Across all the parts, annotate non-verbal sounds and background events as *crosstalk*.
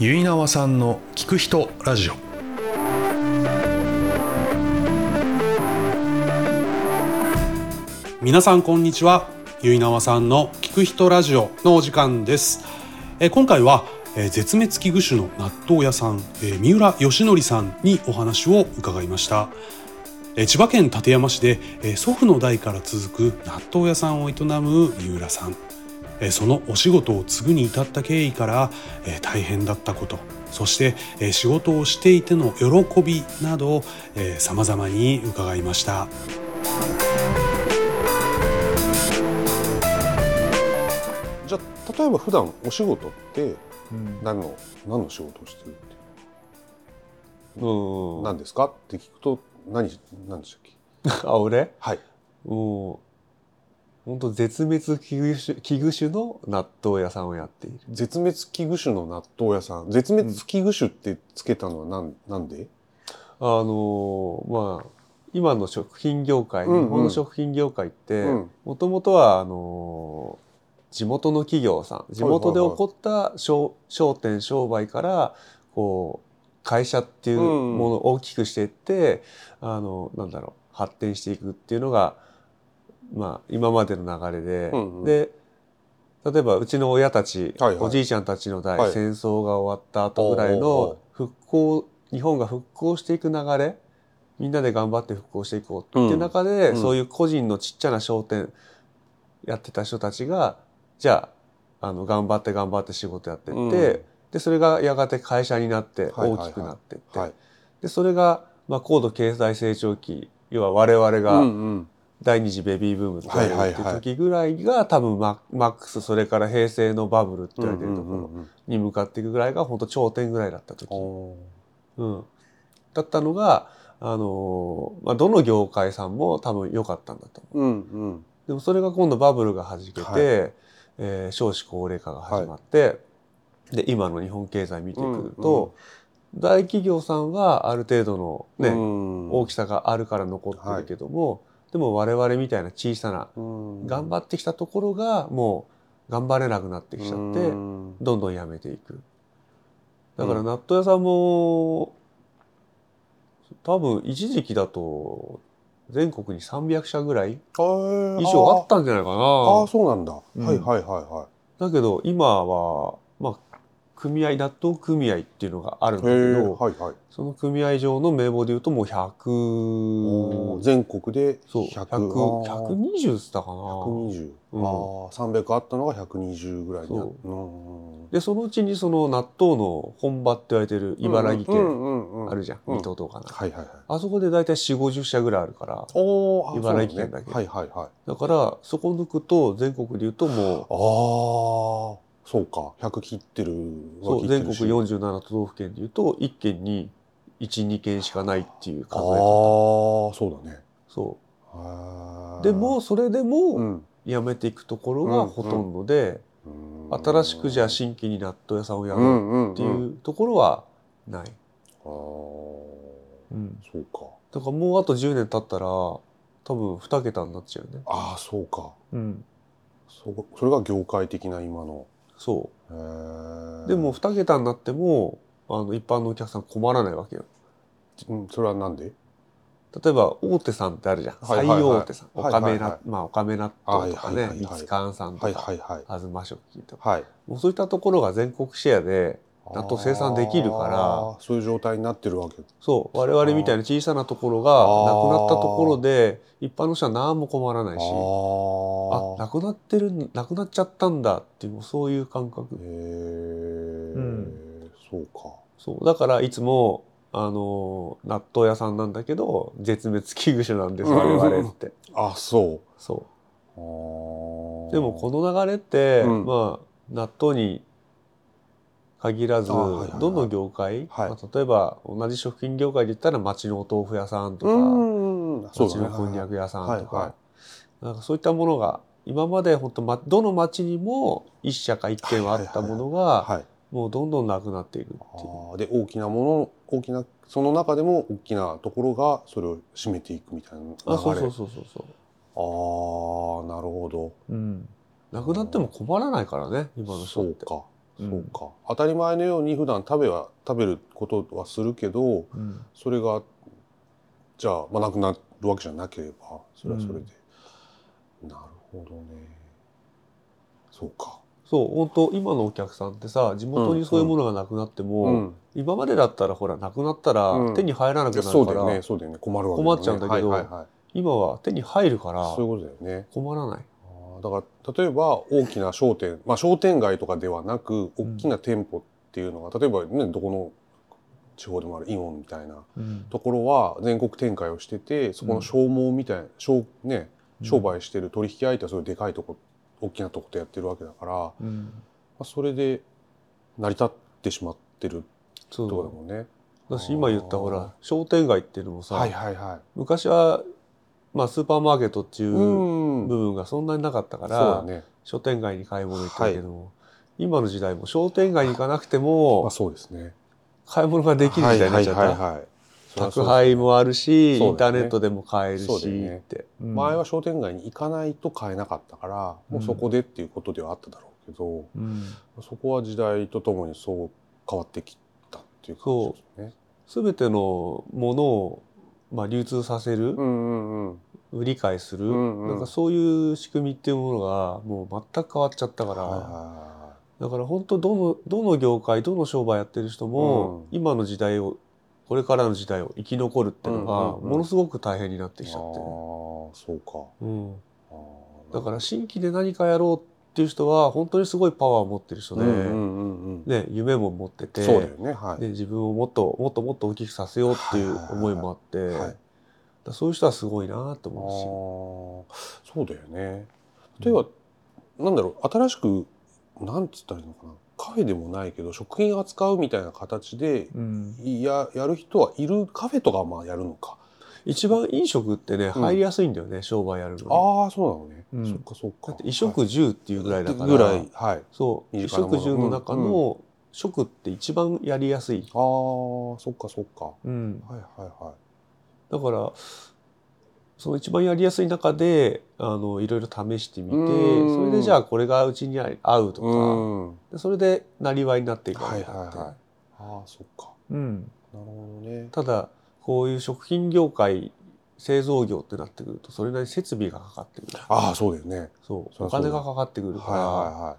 結縄さんの聞く人ラジオ。皆さんこんにちは。結縄さんの聞く人ラジオのお時間です。え今回は、えー絶滅危惧種の納豆屋さん、えー三浦義則さんにお話を伺いました。え千葉県館山市で、え祖父の代から続く納豆屋さんを営む三浦さん。えーそのお仕事を継ぐに至った経緯から、えー大変だったこと。そして、えー仕事をしていての喜びなどさまざまに伺いました。じゃあ例えば普段お仕事って何の、何の仕事をしてるってう？ん。何ですか？って聞くと何何でしたっけ？*laughs* あ俺？はい。もう本当絶滅危惧種危惧種の納豆屋さんをやっている。絶滅危惧種の納豆屋さん。絶滅危惧種ってつけたのはなんなんで？あのまあ今の食品業界、うんうん。日本の食品業界ってうん。もともとはあの地元の企業さん地元で起こった商商店商売からこう会社っていうものを大きくしていって、あのなんだろう発展していくっていうのがまあ今までの流れで、うんうん。で例えばうちの親たち、はいはい。おじいちゃんたちの代、はい。戦争が終わった後ぐらいのう復興日本が復興していく流れみんなで頑張って復興していこうっていう中で、うん。そういう個人のちっちゃな商店やってた人たちがじゃああの頑張って頑張って仕事やってって、うん。でそれがやがて会社になってはいはいはい。大きくなってって、はい。でそれが、まあ、高度経済成長期要は我々が、うんうん第二次ベビーブームって言われるっていうはい。はいはい時ぐらいが多分ママックスそれから平成のバブルって言われてるところうんうんうんに向かっていくぐらいが本当頂点ぐらいだった時、うん、だったのが、あのーまあ、どの業界さんも多分良かったんだと思う。うんうん。でもそれが今度バブルがはじけて、はい。えー少子高齢化が始まって、で今の日本経済見てくると、大企業さんはある程度のね、うん。大きさがあるから残ってるけども、でも我々みたいな小さなうん。頑張ってきたところがもう頑張れなくなってきちゃってうん。どんどんやめていく。だからうん。納豆屋さんも多分一時期だと全国に300社ぐらい以上あったんじゃないかあーなそうなんだ、うん。はいはいはいはだけど今はまあ組合納豆組合っていうのがあるんだけどはいはい。その組合上の名簿でいうともうお100ー全国でそう100 100あー。120っつったかな。120、うん。ああ300あったのが120ぐらいになそう。うんでそのうちにその納豆の本場って言われてる茨城県県あるじゃん、うん。水戸とかな、はいはいはい。あそこで大体4 5 0社ぐらいあるから茨城県だけ。ねはいはいはい。だからそこ抜くと全国で言うともああそうか100切ってるうそう全国47都道府県で言うと1県に12県しかないっていうああ数え方そうだね。そう。でもそれでうもん。やめていくところがほとんどで、うん。新しくじゃあ新規に納豆屋さんをやうろんうんうっていうところはない、ああうん。そうか。だからもうあと10年経ったら多分2桁になっちゃうよね、ああそうか。うん、そそれが業界的な今のそうでも2桁になってもあの一般のお客さん困らないわけよ。うんそれはなんで？例えば大手さんってあるじゃん。はいはいはい最大手さん。はいはいまあおかめ納豆とかねはいはいはい、さんとはいか、はいはい東食品とか。はいもうそういったところが全国シェアで、納豆生産できるから。そういう状態になってるわけ。そう、我々みたいな小さなところがなくなったところで、一般の人は何も困らないし、あ、あなくなってる、なくなっちゃったんだっていう、そういう感覚。へ。え、ん。そうか。そう。だからいつも、あの、納豆屋さんなんだけど、絶滅危惧種なんです、我々って。あそう。そう。でもこの流れって、うん。まあ納豆に限らず、どの業界、はい。まあ、例えば同じ食品業界で言ったら町のお豆腐屋さんとか、町のこんにゃく屋さんとか、なんかそういったものが今まで本当まどの町にも一社か一軒はあったものが、はいもうどんどんなくなっていくっていう。で大きなもの大きなその中でも大きなところがそれを占めていくみたいな流れ。あそうそうそうそうそう。ああなるほど。うん。なくなっても困らないからね今の人って。かうんそうか。当たり前のように普段食べは食べることはするけどうん。それがじゃあ、まあ、なくなるわけじゃなければそれはそれで、なるほどね。そうか。そう本当今のお客さんってさ地元にそういうものがなくなっても、うん今までだったらほらなくなったらうん。手に入らなくなるから、そうだよね。そうだよね。困るわけね。困っちゃうんだけどはいはいはい、今は手に入るからそういうことだよね。困らない。だから例えば大きな商店、まあ、商店街とかではなく大きな店舗っていうのが、例えばねどこの地方でもあるイオンみたいなうん。ところは全国展開をしててそこの消耗みたいな、商ね、商売してる取引相手はそういうでかいとこ大きなとことやってるわけだから、まうん。あ、それで成り立ってしまってるそう。だもんね。だし今言ったほら商店街っていうのもさ、はいはいは昔は、まあ、スーパーマーケットっていい。ううん。部分がそんなになかったから、ね。商店街に買い物行ったけども、今の時代も商店街に行かなくても、まあそうですね。買い物ができる時代になっちゃった、はいはいはいはい。宅配もあるし、ねインターネットでも買えるしねって、うん前は商店街に行かないと買えなかったから、もうそこでっていうことではあっただろうけど、うんそこは時代とともにそう変わってきたっていう感じですね。全てのものを、まあ、流通させる、うんうんうん。売り買いする、うんうん。なんかそういう仕組みっていうものがもう全く変わっちゃったから、だから本当どのどの業界どの商売やってる人も、うん。今の時代をこれからの時代を生き残るっていうのが、うんうんうん。ものすごく大変になってきちゃってる、そうか。うん、あーだから新規で何かやろうっていう人は本当にすごいパワーを持ってる人で、うんうんうんうん。ね、夢も持っててそうだよね。はい。で自分をもっともっともっと大きくさせようっていう思いもあって、はい。だそういう人はすごいなと思ああそうだよね例えば、なんだろう新しくなんつったらいいのかなカフェでもないけど食品扱うみたいな形でうし、うん、ややる人はいるカフェとかはまあやるのか、一番飲食ってねうん。入りやすいんだよね、商売やるのにああそうなのね、うん。そっかそっか。だって衣食住っていうぐらいだから、ぐらいはい。そう。身衣食住の中の食って一番やりやすい、ああそっかそっか。うん、はいはいはい。だからその一番やりやすい中であのいろいろ試してみてうん。それでじゃあこれがうちに合うとか、それでなりわいになっていくわはいけだって、はいはいああそっか。うん、なるほどね。ただこういう食品業界製造業ってなってくるとそれなりに設備がかかってくる。ああそうだよね。そう。お金がかかってくるから、はいは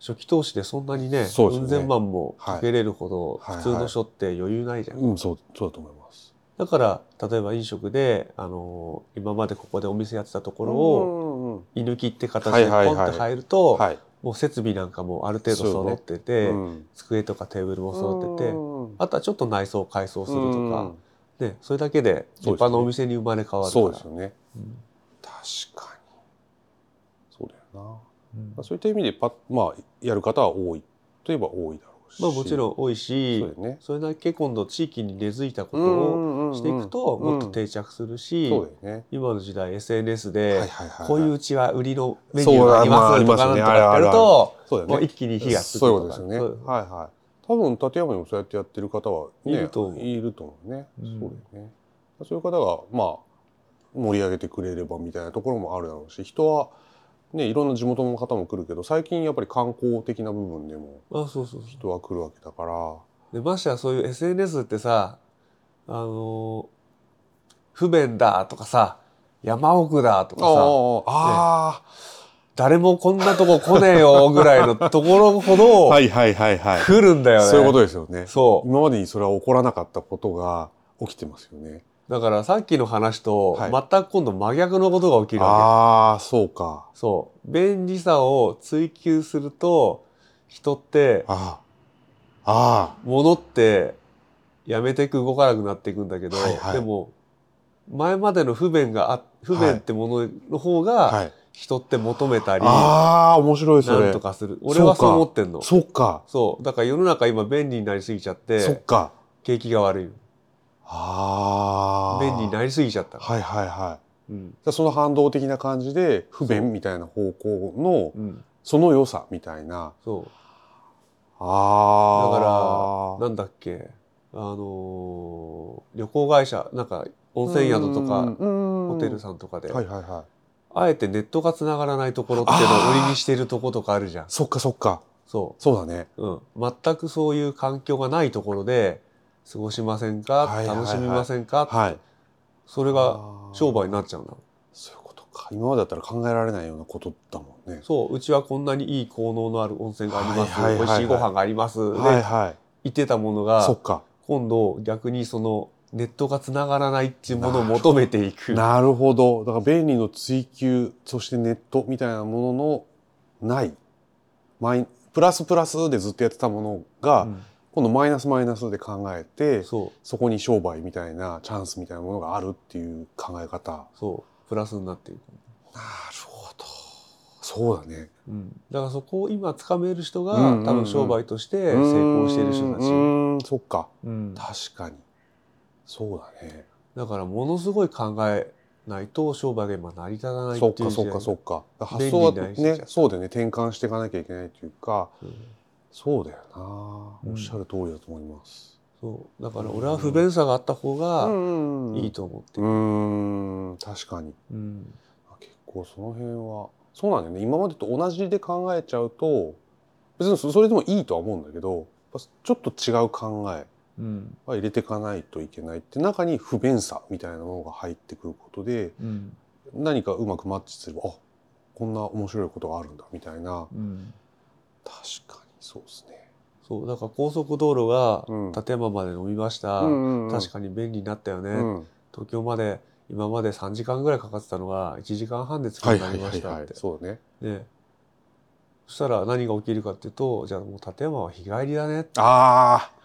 初期投資でそんなにねそう千万もかけれるほどはい。普通の人って余裕ないじゃん、いはいうんそうそうだと思います。だから例えば飲食で、あの今までここでお店やってたところを居抜きって形はいではいはい。ポンって入ると、はい。もう設備なんかもある程度揃ってて、うん。机とかテーブルも揃ってて、うんあとはちょっと内装を改装するとかうん、ね、それだけで立派なお店に生まれ変わるから。そうですよね。うん。確かに。そうだよな、うん。まあ、そういった意味でパッまあやる方は多い。といえば多いだろうし。まあもちろん多いそしうだよね。それだけ今度地域に根付いたことうんをしていくともっとうん定着するし、そうだよね。今の時代 SNS はいでこういううちは売りのメニューがありますとかなんとかやると一気に火がつくそういうとかことですよね。そう。はいはい多分立山にもそうやってやってる方は、ね、いると思う。いると思うね、うん。そうだよね。そういう方がまあ盛り上げてくれればみたいなところもあるだろうし人はねいろんな地元の方も来るけど最近やっぱり観光的な部分でもあそうそうそう。人は来るわけだから。でましてやそういう SNS ってさあの不便だとかさ山奥だとかさあああ誰もこんなとこ来ねえよ *laughs* ぐらいのところほあどはいはいはいはい。来るんだよね。そういうことですよね。そう。今までにそれは起こらなかったことが起きてますよね。だからさっきの話とはい。全く今度真逆のことが起きるわああそうか。け。そう。便利さを追求すると人ってあああ物ってやめていく動かなくなっていくんだけど、はいはい。でも前までの不便があ不便ってものの方あがはい人って求めたり、ああ面白いそれ。なんとかする。俺はそう思ってんの。そっか。そう。だから世の中今便利になりすぎちゃっそってか。景気が悪いああ便利になりすぎちゃった、はいはいはい。うん。じゃあその反動的な感じで不便みたいな方向のうん、その良さみたいな。そう。あだからあなんだっけ。あのー旅行会社なんか温泉宿とかホホテルさんとかで、はいはいはいあえてネットがつながらないところっていうのを売りにしてるとことかあるじゃん。そっかそっか。そそうだね。う、うん、全くそういう環境がないところで過ごしませんか、はいはいはい楽しみませんか、はい。それが商売になっちゃうんだ。そういうことか。今までだったら考えられないようなことだもんね。そう。うちはこんなにいい効能のある温泉があります、はいはいはいはい。美味しいご飯があります、で、はいはい。言ってたものがそっか。今度逆にそのネットがつながらないっていうものを求めていく。なるほど。だから便利の追求そしてネットみたいなもののない。マイプラスプラスでずっとやってたものが、うん。今度マイナスマイナスで考えてそう。そこに商売みたいなチャンスみたいなものがあるっていう考え方。なるそう。プラスになっていく、ほど。そうだね。うん、だからそこを今つかめる人が、うんうんうん。多分商売として成功している人たち、うーん。そっか。うん。確かにそうだね。だからものすごい考えないと商売が今成り立たないそってかそっかそっか。発想はねそうだよね。転換していかなきゃいけないというかうん。そうだよな、うん。おっしゃる通りだと思います。そう。だから俺は不便さがあった方がうん。いいと思ってうん。確かに。うん。結構その辺は。そうなんだよね。今までと同じで考えちゃうと別にそそれでもいいとは思うんだけどちょっと違う考え。うんは入れていかないといけないって中に不便さみたいなものが入ってくることでうん。何かうまくマッチすればあこんな面白いことがあるんだみたいな。うん。確かにそうですね。そうだから高速道路がうん。立山まで伸びました、確かかに便利になったよね、うん。東京まで今まで3時間ぐらいかかってたのが1時間半で着くようになりましたって。そうだね。ね。そしたら何が起きるかっていうとじゃあもう立山は日帰りだね、ああ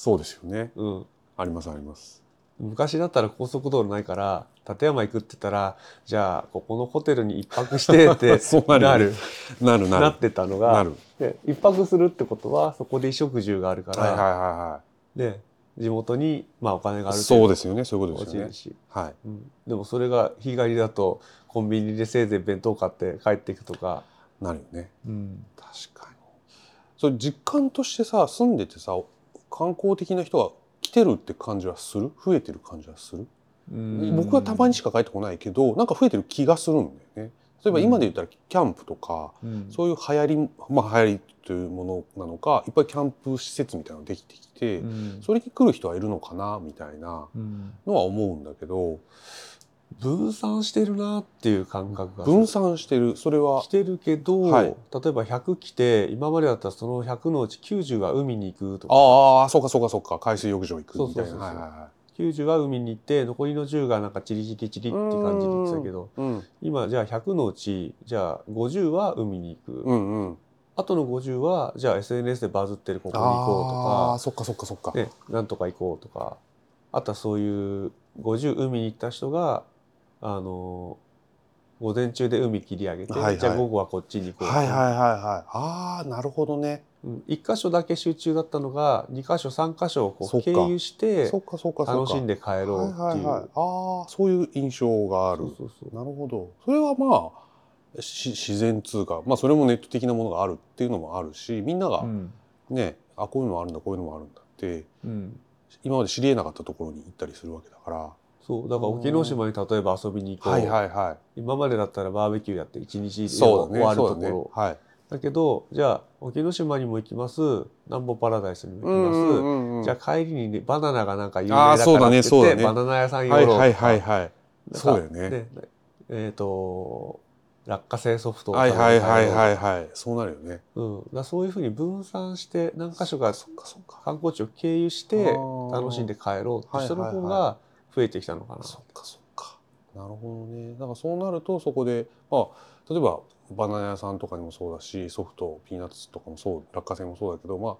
そうですよね。うん、ありますあります。昔だったら高速道路ないから立山行くって言ったらじゃあここのホテルに一泊してって *laughs* なるなるなってたのがなる。で一泊するってことはそこで衣食住があるから、はいはいはで地元に、まあ、お金いはい。があるそうですよね。そういうこと落ですよねはい。うん、でもそれが日帰りだとコンビニでせいぜい弁当買って帰っていくとか、なるよね。うん確かに。それ実感としてさ住んでてさ観光的な人が来てるって感じはする？増えてる感じはする、僕はたまにしか帰ってこないけどなんか増えてる気がするんだよね。例えば今で言ったらキャンプとか、うん。そういう流行りまあ流行りというものなのかいっぱいキャンプ施設みたいなのできてきて、うん。それに来る人はいるのかなみたいなうん。のは思うんだけど分散してるなっていう感覚が分散してる。それはしてるけど、はい。例えば100来て今までだったらその100のうち90は海に行くとか。ああそうかそうかそうか。海水浴場行くみたいな。そうそうそうそう。はいはいは90は海に行って残りの10がなんかチリチリチリって感じで言ってたけどいうん。今じゃあ100のうちじゃあ50は海に行く、うんうんあとの50はじゃあ SNS でバズってるここに行あこうあそっかそっかそっか、とか、ね、なんとか行こうとか。あとはそういう50海に行った人があの午前中で海切り上げて、はいはい。じゃあ午後はこっちに行こうはいはいはいはい。ああなるほどね。うん、1箇所だけ集中だったのが2箇所3箇所をこそっか。う経由してそっかそっかそっか。楽しんで帰ろうっていう。はいはいはい、ああそういう印象がある。そうそうそう。なるほど。それはまあし自然通貨。まあそれもネット的なものがあるっていうのもあるしみんながうん。ね、あこういうのもあるんだこういうのもあるんだってうん。今まで知りえなかったところに行ったりするわけだからそう。だから沖ノ島に例えば遊びに行こう、はいはいはい。今までだったらバーベキューやって一日終わるとそうだね。ころはい。だけどじゃあ沖ノ島にも行きます。南部パラダイスにも行きます、んうんじゃあ帰りに、ね、バナナがなんか有名だだからってねそうだね言ってバナナ屋さん寄ろうとか、はいはいはいはい。そうだよね。えっ、と落花生ソフトをはいはいはいい、はいはい。そうなるよね。うん、だそういうふうに分散して何箇所か観光地を経由して楽しんで帰ろうって人のはいはいはい。方が増えてきたのかな。そっかそっか。なるほどね。だからそうなるとそこでまあ例えばバナナ屋さんとかにもそうだしソフトピーナッツとかもそう落花生もそうだけどまあ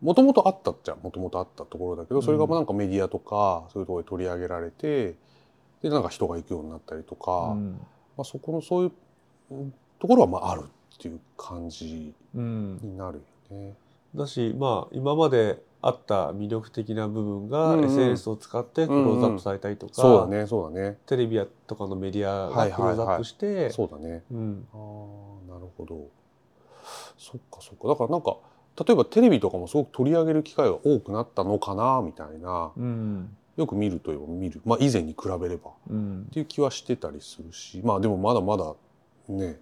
もともとあったっちゃもともとあったところだけどそれがまあなんかメディアとかそういうところで取り上げられてでなんか人が行くようになったりとか、うん。まあ、そこのそういううんところはまああるっていう感じうん。になるよね。だしまあ今まであった魅力的な部分がうんうん。SNS を使ってクローズアップされたりとか、そうだねそうだね。テレビやとかのメディアはいはいはい。がクローズアップして、そうだね。うん。ああなるほど。そっかそっか。だからなんか例えばテレビとかもすごく取り上げる機会が多くなったのかなみたいな。うん。よく見るといえば見る。まあ以前に比べれば。っうん。ていう気はしてたりするし。まあでもまだまだね。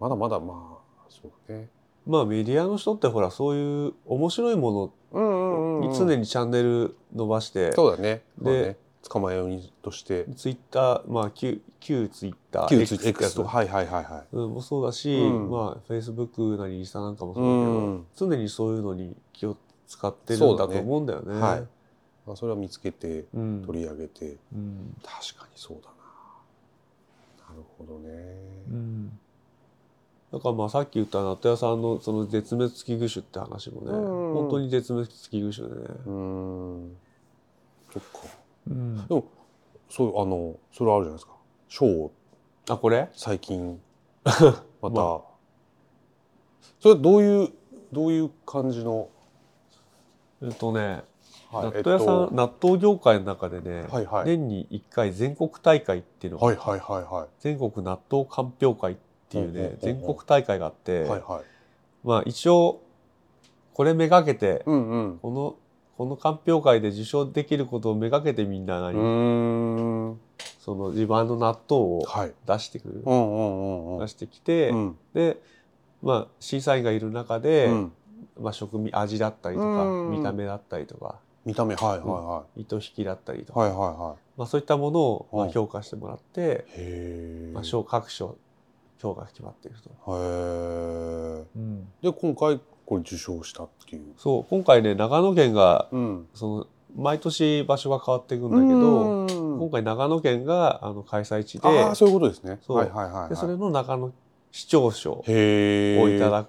まだまだまあそうだねまあメディアの人ってほらそういう面白いものに常にチャンネル伸ばして、そうだね。でね捕まえようにとして。ツイッターまあ旧旧ツイッター旧ツイ X X とかはいはいはいはい。うん、もそうだし、うん。まあフェイスブックなりインスタなんかもそうだけど、うん。常にそういうのに気を使ってるんだと思うんだよね。はい。まあそれは見つけてうん。取り上げて。うん。確かにそうだな。なるほどね。うんだからまあさっき言った納豆屋さんのその絶滅危惧種って話もね、うん本当に絶滅危惧種でね。うーん。そっか。うん。でもそうあのそれあるじゃないですか。賞をあこれ？最近。*laughs* また、まそれはどういうどういう感じの、えっとね、はい納豆屋さん、納豆業界の中でね、はいはい。年に1回全国大会っていうのが、はいはいはいは全国納豆鑑評会っていうね、ほうほうほうほう。全国大会があって、いはいはい。まあ一応これめがけて、うんうん。このこの鑑評会で受賞できることをめがけてみんな何、その自慢の納豆をはい。出してくる、うんうんうんうん。出してきて、うん。で、まあ、審査員がいる中で、うん。まあ、食味味だったりとか、うん。見た目だったりとか見た目はいはいは糸引きだったりとか、いはいはい。はまあ、そういったものを、まあ、うん。評価してもらって、まあ、賞各賞評価が決まっていると。へえうん。で今回これ受賞したっていう。そう今回ね長野県がうん。その毎年場所が変わっていくんだけど、今回長野県があの開催地でああそういうことですね。そう。はいはいはいはい。でそれの長野市長賞をいただく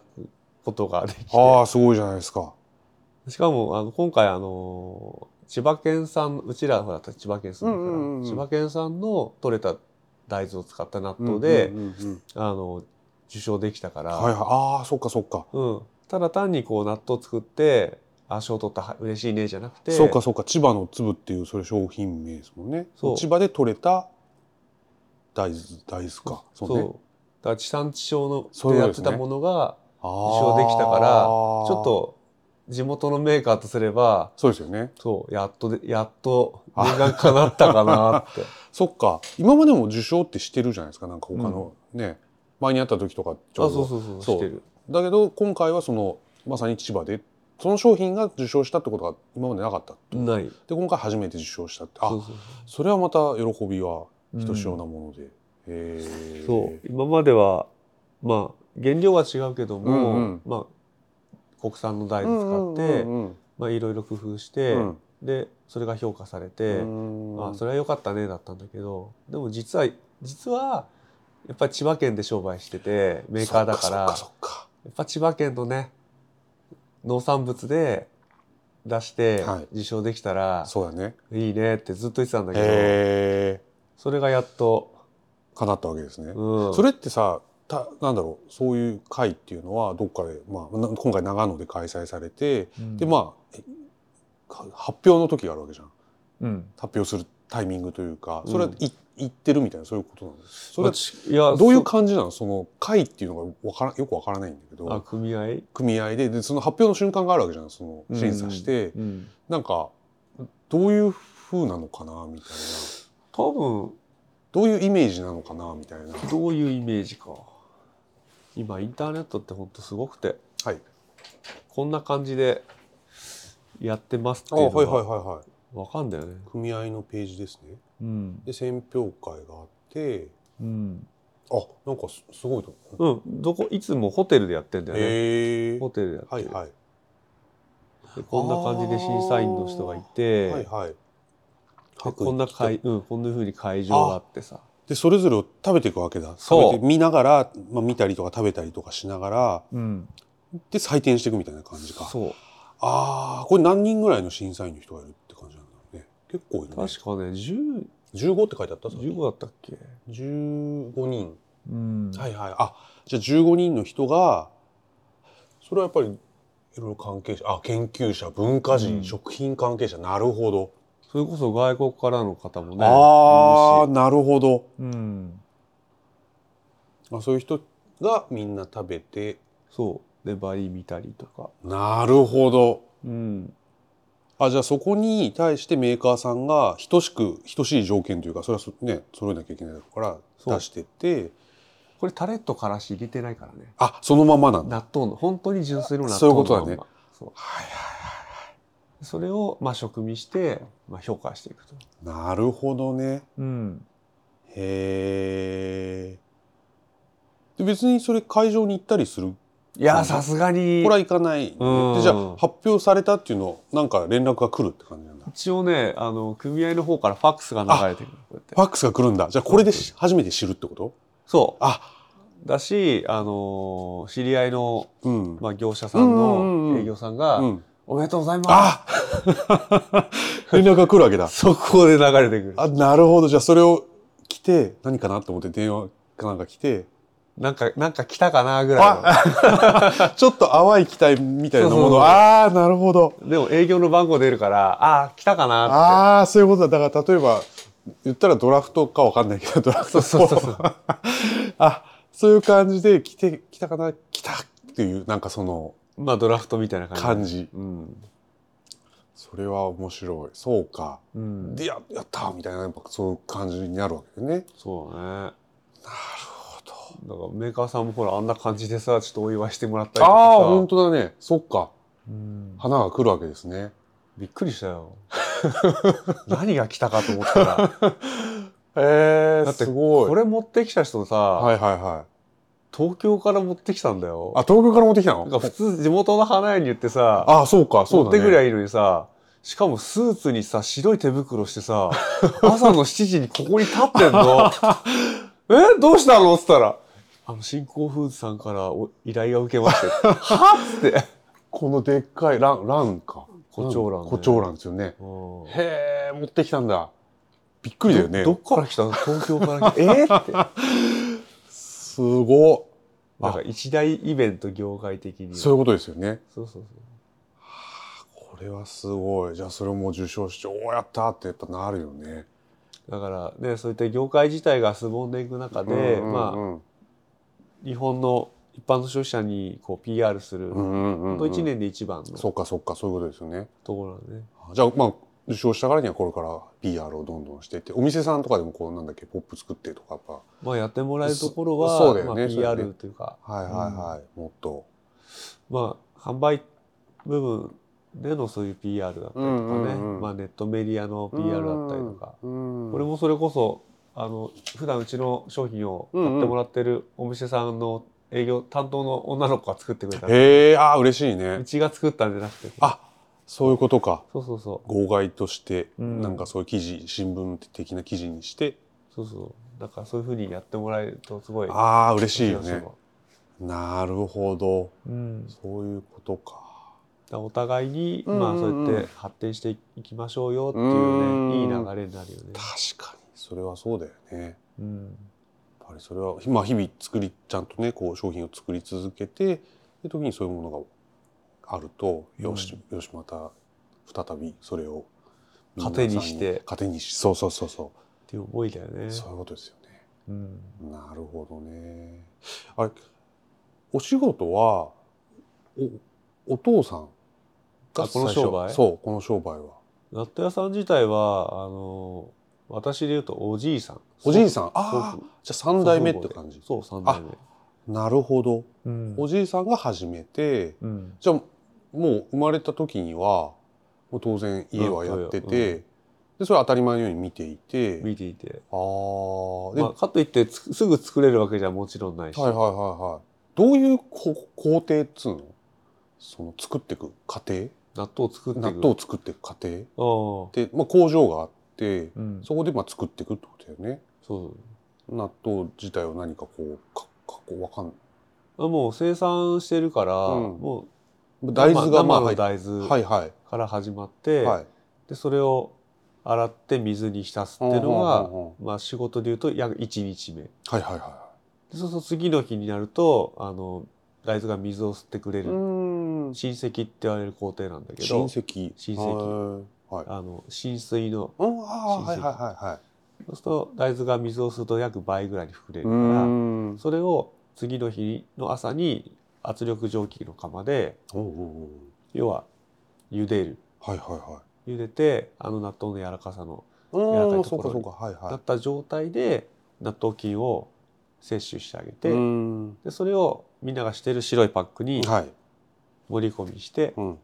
ことができて、ああすごいじゃないですか。しかもあの今回あの千葉県産うちらほら千葉県住んでるから、千葉県産の取れた大豆を使った納豆で、あの受賞できたから、はいはい。ああそっかそっか。うん、ただ単にこう納豆作ってあ賞取ったは嬉しいねじゃなくてそうかそうか。千葉の粒っていうそれ商品名ですもんね。千葉で採れた大豆大豆か。そうそう。ねだから地産地消のそうやってたものが受受賞できたからちょっと地元のメーカーとすればそうですよね。そうやっとでやっと念願叶ったかなってそっか。今までも受賞ってしてるじゃないですか。なんか他の、ね。前に会った時とかちょうど。あそうそうそうしてる。だけど今回はそのまさに千葉でその商品が受賞したってことが今までなかったない。で今回初めて受賞したって。あそうそうそれはまた喜びはひとしおなもので、へえそう。今まではまあ原料は違うけども、まあ国産の大うん豆使って、まあいろいろ工夫して、うんでそれが評価されて、うん。あそれは良かったねだったんだけどでも実は実はやっぱり千葉県で商売しててメーカーだからそっかそっかやっぱ千葉県のね農産物で出してはい。受賞できたらそうだね。いいねってずっと言ってたんだけどそれがやっと、叶ったわけですね、うん、それってさたなんだろうそういう会っていうのはどっかで、まあ、な今回長野で開催されて、うん。でまあ発表の時があるわけじゃん。うん。発表するタイミングというかうん。それはい言ってるみたいなそういうことなのそれはまあちいやどういうそ感じなの？その会っていうのがわからよくわからないんだけあど組合？組合ででその発表の瞬間があるわけじゃんその審査して、うん。なんかどういう風なのかなみたいな。多分どういうイメージなのかなみたいな。どういうイメージか。今インターネットってほんとすごくて。はい。こんな感じでやってますっていいうのがはいはいはいわかんだよね。組合のページですね。うん。で選評会があってうん。あなんかすすごいと。うん。どこいつもホテルでやってんだよね。へえホテルでやって。るはいはい。でこんな感じで審査員の人がいて、はいはい。でこんな会会、うん、こんな風に会場があってさ。でそれぞれを食べていくわけだ。そう。食べて見ながら、まあ、見たりとか食べたりとかしながらうん。で採点していくみたいな感じか。そうああこれ何人ぐらいの審査員の人がいるって感じなんだろうね。結構いるね。確かね10 15って書いてあった？15だったっけ？15人。うん。はいはい。あじゃあ15人の人がそれはやっぱりいろいろ関係者あ研究者文化人、うん。食品関係者。なるほど、それこそ外国からの方もねああなるほど。うん。あそういう人がみんな食べてそうでバリ見たりとか。なるほど。うん。あじゃあそこに対してメーカーさんが等しく等しい条件というかそれはそね揃えなきゃいけないから出してって。これタレとからし入れてないからね。あそのままなんだ。納豆の本当に純粋の納豆のそういうことだね。まんまそうはいそれをまあ食味して、まあ、評価していくと。はいなるほどね。うん、へえで別にそれ会場に行ったりするいやさすがに。これは行かない、じゃあ発表されたっていうのなんか連絡が来るって感じなんだ。一応ねあの組合の方からファックスが流れてくる。ファックスが来るんだ。じゃあこれでし初めて知るってこと？そあ。うだしあの知り合いの、うん、まあ、業者さんの営業さんが「うん、おめでとうございます。あ *laughs* 連絡が来るわけだ」そこで流れてくる。あなるほど。じゃあそれを来て何かなと思って電話かなんか来てなんかなんか来たかなぐら *laughs* ちょっと淡い期待みたいなもの。ああなるほど。いのでも営業の番号出るからああ来たかなっああそういうことだ。だから例えば言ったらドラフトかわかんないけどドラフトそうそうそう *laughs* あそういう感じで来て来たかな来たっていうなんかそのてまあドラフトみたいな感じ感じ。うん、それは面白い。そうか。うん、でややったみたいなやっぱそういう感じになるわけでね。そうだね。なるほだからメーカーさんもほらあんな感じでさちょっとお祝いしてもらったりどとかさ。ああー本当だね。そっか。うん。花が来るわけですね。びっくりしたよ。*laughs* 何が来たかと思ったら。へ *laughs* えだってすごい。これ持ってきた人さ、はいはいはい。東京から持ってきたんだよ。あ東京から持ってきたの？なんか普通地元の花屋に言ってさあそうかそうだね。持ってくりゃいいのにさしかもスーツにさ白い手袋してさ *laughs* 朝の7時にここに立ってんの。えどうしたの？っつったらあの新興フーズさんからお依頼が受けまして。*laughs* はっつって。このでっかいランランか。胡蝶蘭ね胡蝶蘭ですよね。うん。へえ持ってきたんだ。びっくりだよね。どどっから来たの？東京から来た *laughs* えー、って。すごっ。なんか一大イベント業界的には。そういうことですよね。そうそうこれはすごい。じゃあそれも受賞しておーやったってやっぱなるよね。そうだからねそういった業界自体がすぼんでいく中で、うんうんまあうん日本の一般の消費者にこう PR する、うんうんうんうん。本当1年で一番のとそっかそっかそういうことですよね。ころなんでね。じゃあまあ受賞したからにはこれから PR をどんどんしていってお店さんとかでもこうなんだっけポップ作ってとかやっぱ。まあやってもらえるところはそそうだよねまあ、PR というか。はいはいはい、もっと。まあ販売部分でのそういう PR だったりとかね、うんうんうんまあ、ネットメディアの PR だったりとか、うん。これもそれこそあの普段うちの商品を買ってもらってるお店さんの営業担当の女の子が作ってくれたへえあー嬉しいうねちが作ったんじゃなくて。あそういうことか。そうそうそう。号外として、うん。なんかそういう記事新聞的な記事にして。そうそう。だからそういうふうにやってもらえるとすごい。ああ嬉しいよね。なるほど。うん、そういうことか。お互いに、うんうんうん。まあそうやって発展していきましょうよっていううん。ねいい流れになるよね。確かにそれはそうだよね。うん、やっぱりそれは、まあ、日々作りちゃんとねこう商品を作り続けてで時にそういうものがあると、よしよしまた再びそれを糧にして。糧にしそうそうそうそっていう思いだよね。う。そういうことですよね。うん、なるほどね。あれお仕事はおお父さんがあこの商売？そうこの商売は。納豆屋さん自体はあの私で言うとおじいさん。おじいさん？祖ああ父。じゃあ三代目って感じ。そう三代目。なるほど。うん。おじいさんが始めてうん、じゃあもう生まれた時にはもう当然家はやってうんて、うでそれは当たり前のように見ていて。見ていて、ああで、まあ、かといってつすぐ作れるわけじゃもちろんないし、はいはいはいはい。どういうこ工程っつうの？その作っていく過程？納豆を作っていく。納豆を作っていく過程？ああで、まあ、工場があってうん、そこでまあ作っていくってことだよね。そう納豆自体を何かこうかかこうわかんあもう生産してるから、うん。もう大豆がまあ生の大豆はいはい。から始まって、はい。でそれを洗って水に浸すっていうのが、まあ、仕事でいうと約1日目。ではいはいはそうすると次の日になるとあの大豆が水を吸ってくれい。る、ん。浸石って言われる工程なんだけど。親戚。親戚はい。はい。あの浸水のうん、ああ、親戚はいはいはいはい。そうすると大豆が水を吸うと約倍ぐらいに膨れるうからん。それを次の日の朝に圧力蒸気の釜で要は茹でるはいはいはい。茹でてあの納豆の柔らかさのうん柔らかいところになった状態で納豆菌を摂取してあげて、うんでそれをみんながしてる白いパックにはい。盛り込みして、うん。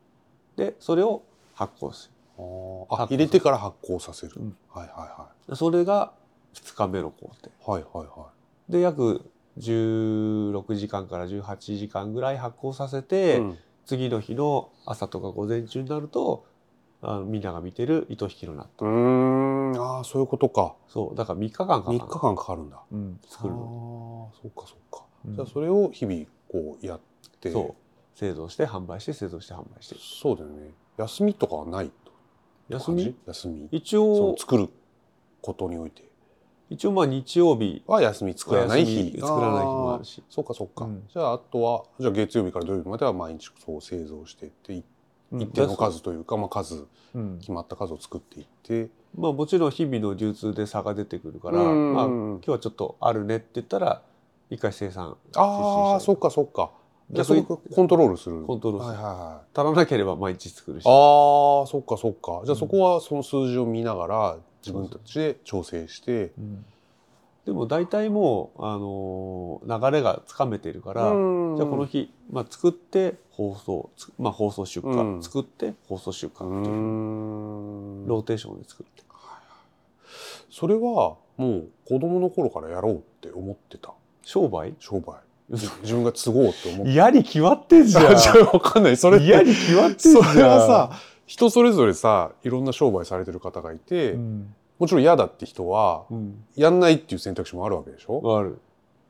でそれを発酵すあーあ入れてから発酵させる。うんはいはるそれが2日目の工程いはい。はいはいはで約16時間から18時間ぐらい発酵させい。て、うん次の日の朝とか午前中になるとあのみんなが見てる糸引きの納豆うーん。ああそういうことか。そうだから3日間かかる3日間かかるんだ。うん、作るのああそうかそうか。うんじゃあそれを日々こうやって。そう製造して販売して製造して販売してそうだよね。休みとかはない休み？休み。一そ応の作ることにおいて。一応まあ日曜日。は休み作らないお日作らない日もあるし。そうかそうか、うん。じゃああとはじゃあ月曜日から土曜日までは毎日そう製造していって一定の数というか、まあ、数うん。決まった数を作っていって。まあもちろん日々の流通で差が出てくるから、うん。まあ、今日はちょっとあるねって言ったら一回生産ああそっかそっかじゃあそこコントロールする。コントロールする。はいはいはい。足らなければ毎日作るし。ああそっかそっか。じゃあそこはその数字を見ながら自分たちで調整して。うん。でも大体もう、あのー流れがつかめてるから、うん。じゃあこの日、まあ、作って放送、つまあ、放送出荷、うん。作って放送出荷うっていう。ローテーションで作って。それはもう子供の頃からやろうって思ってた？商売？商売自分が継ごうって思って。嫌に決まってんじゃん。じゃあわかんない。それ嫌に決まってんじゃん。それはさ人それぞれさいろんな商売されてる方がいて、うん、もちろん嫌だって人はうん、やんないっていう選択肢もあるわけでしょ？ある。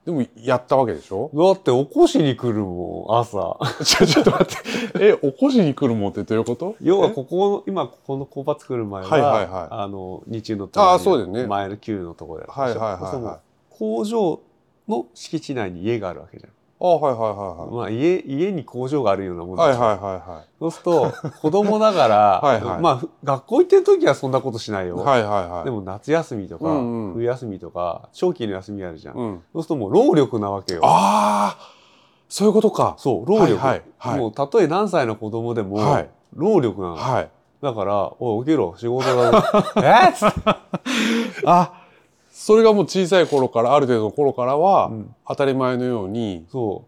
でもやったわけでしょ？だって起こしに来るもん朝。ちょちょっと待って。え起こしに来るもんってどういうこと？要はえ？ここ今ここの工場作る前は、はいはいはい。あの日中のあーそうだよね。前の旧のところではいはいはいはい。工場の敷地内に家があるわけじゃん。あはいはいはいまあ、家家に工場があるようなもんでし。ょはいはいはいはそうすると子供ながら *laughs* はいはい。まあふ学校行ってる時はそんなことしないよ、いはいはいはい。でも夏休みとか、うんうん。冬休みとか長期の休みあるじゃん、うん。そうするともう労力なわけよ。ああそういうことか。そう労力、はいはいはい。もうたとえ何歳の子供でも、はい。労力なの、はい。だから「おい起きろ。仕事だぞ」*laughs* えっつって、あそれがもう小さい頃からある程度の頃からは、うん。当たり前のように。そ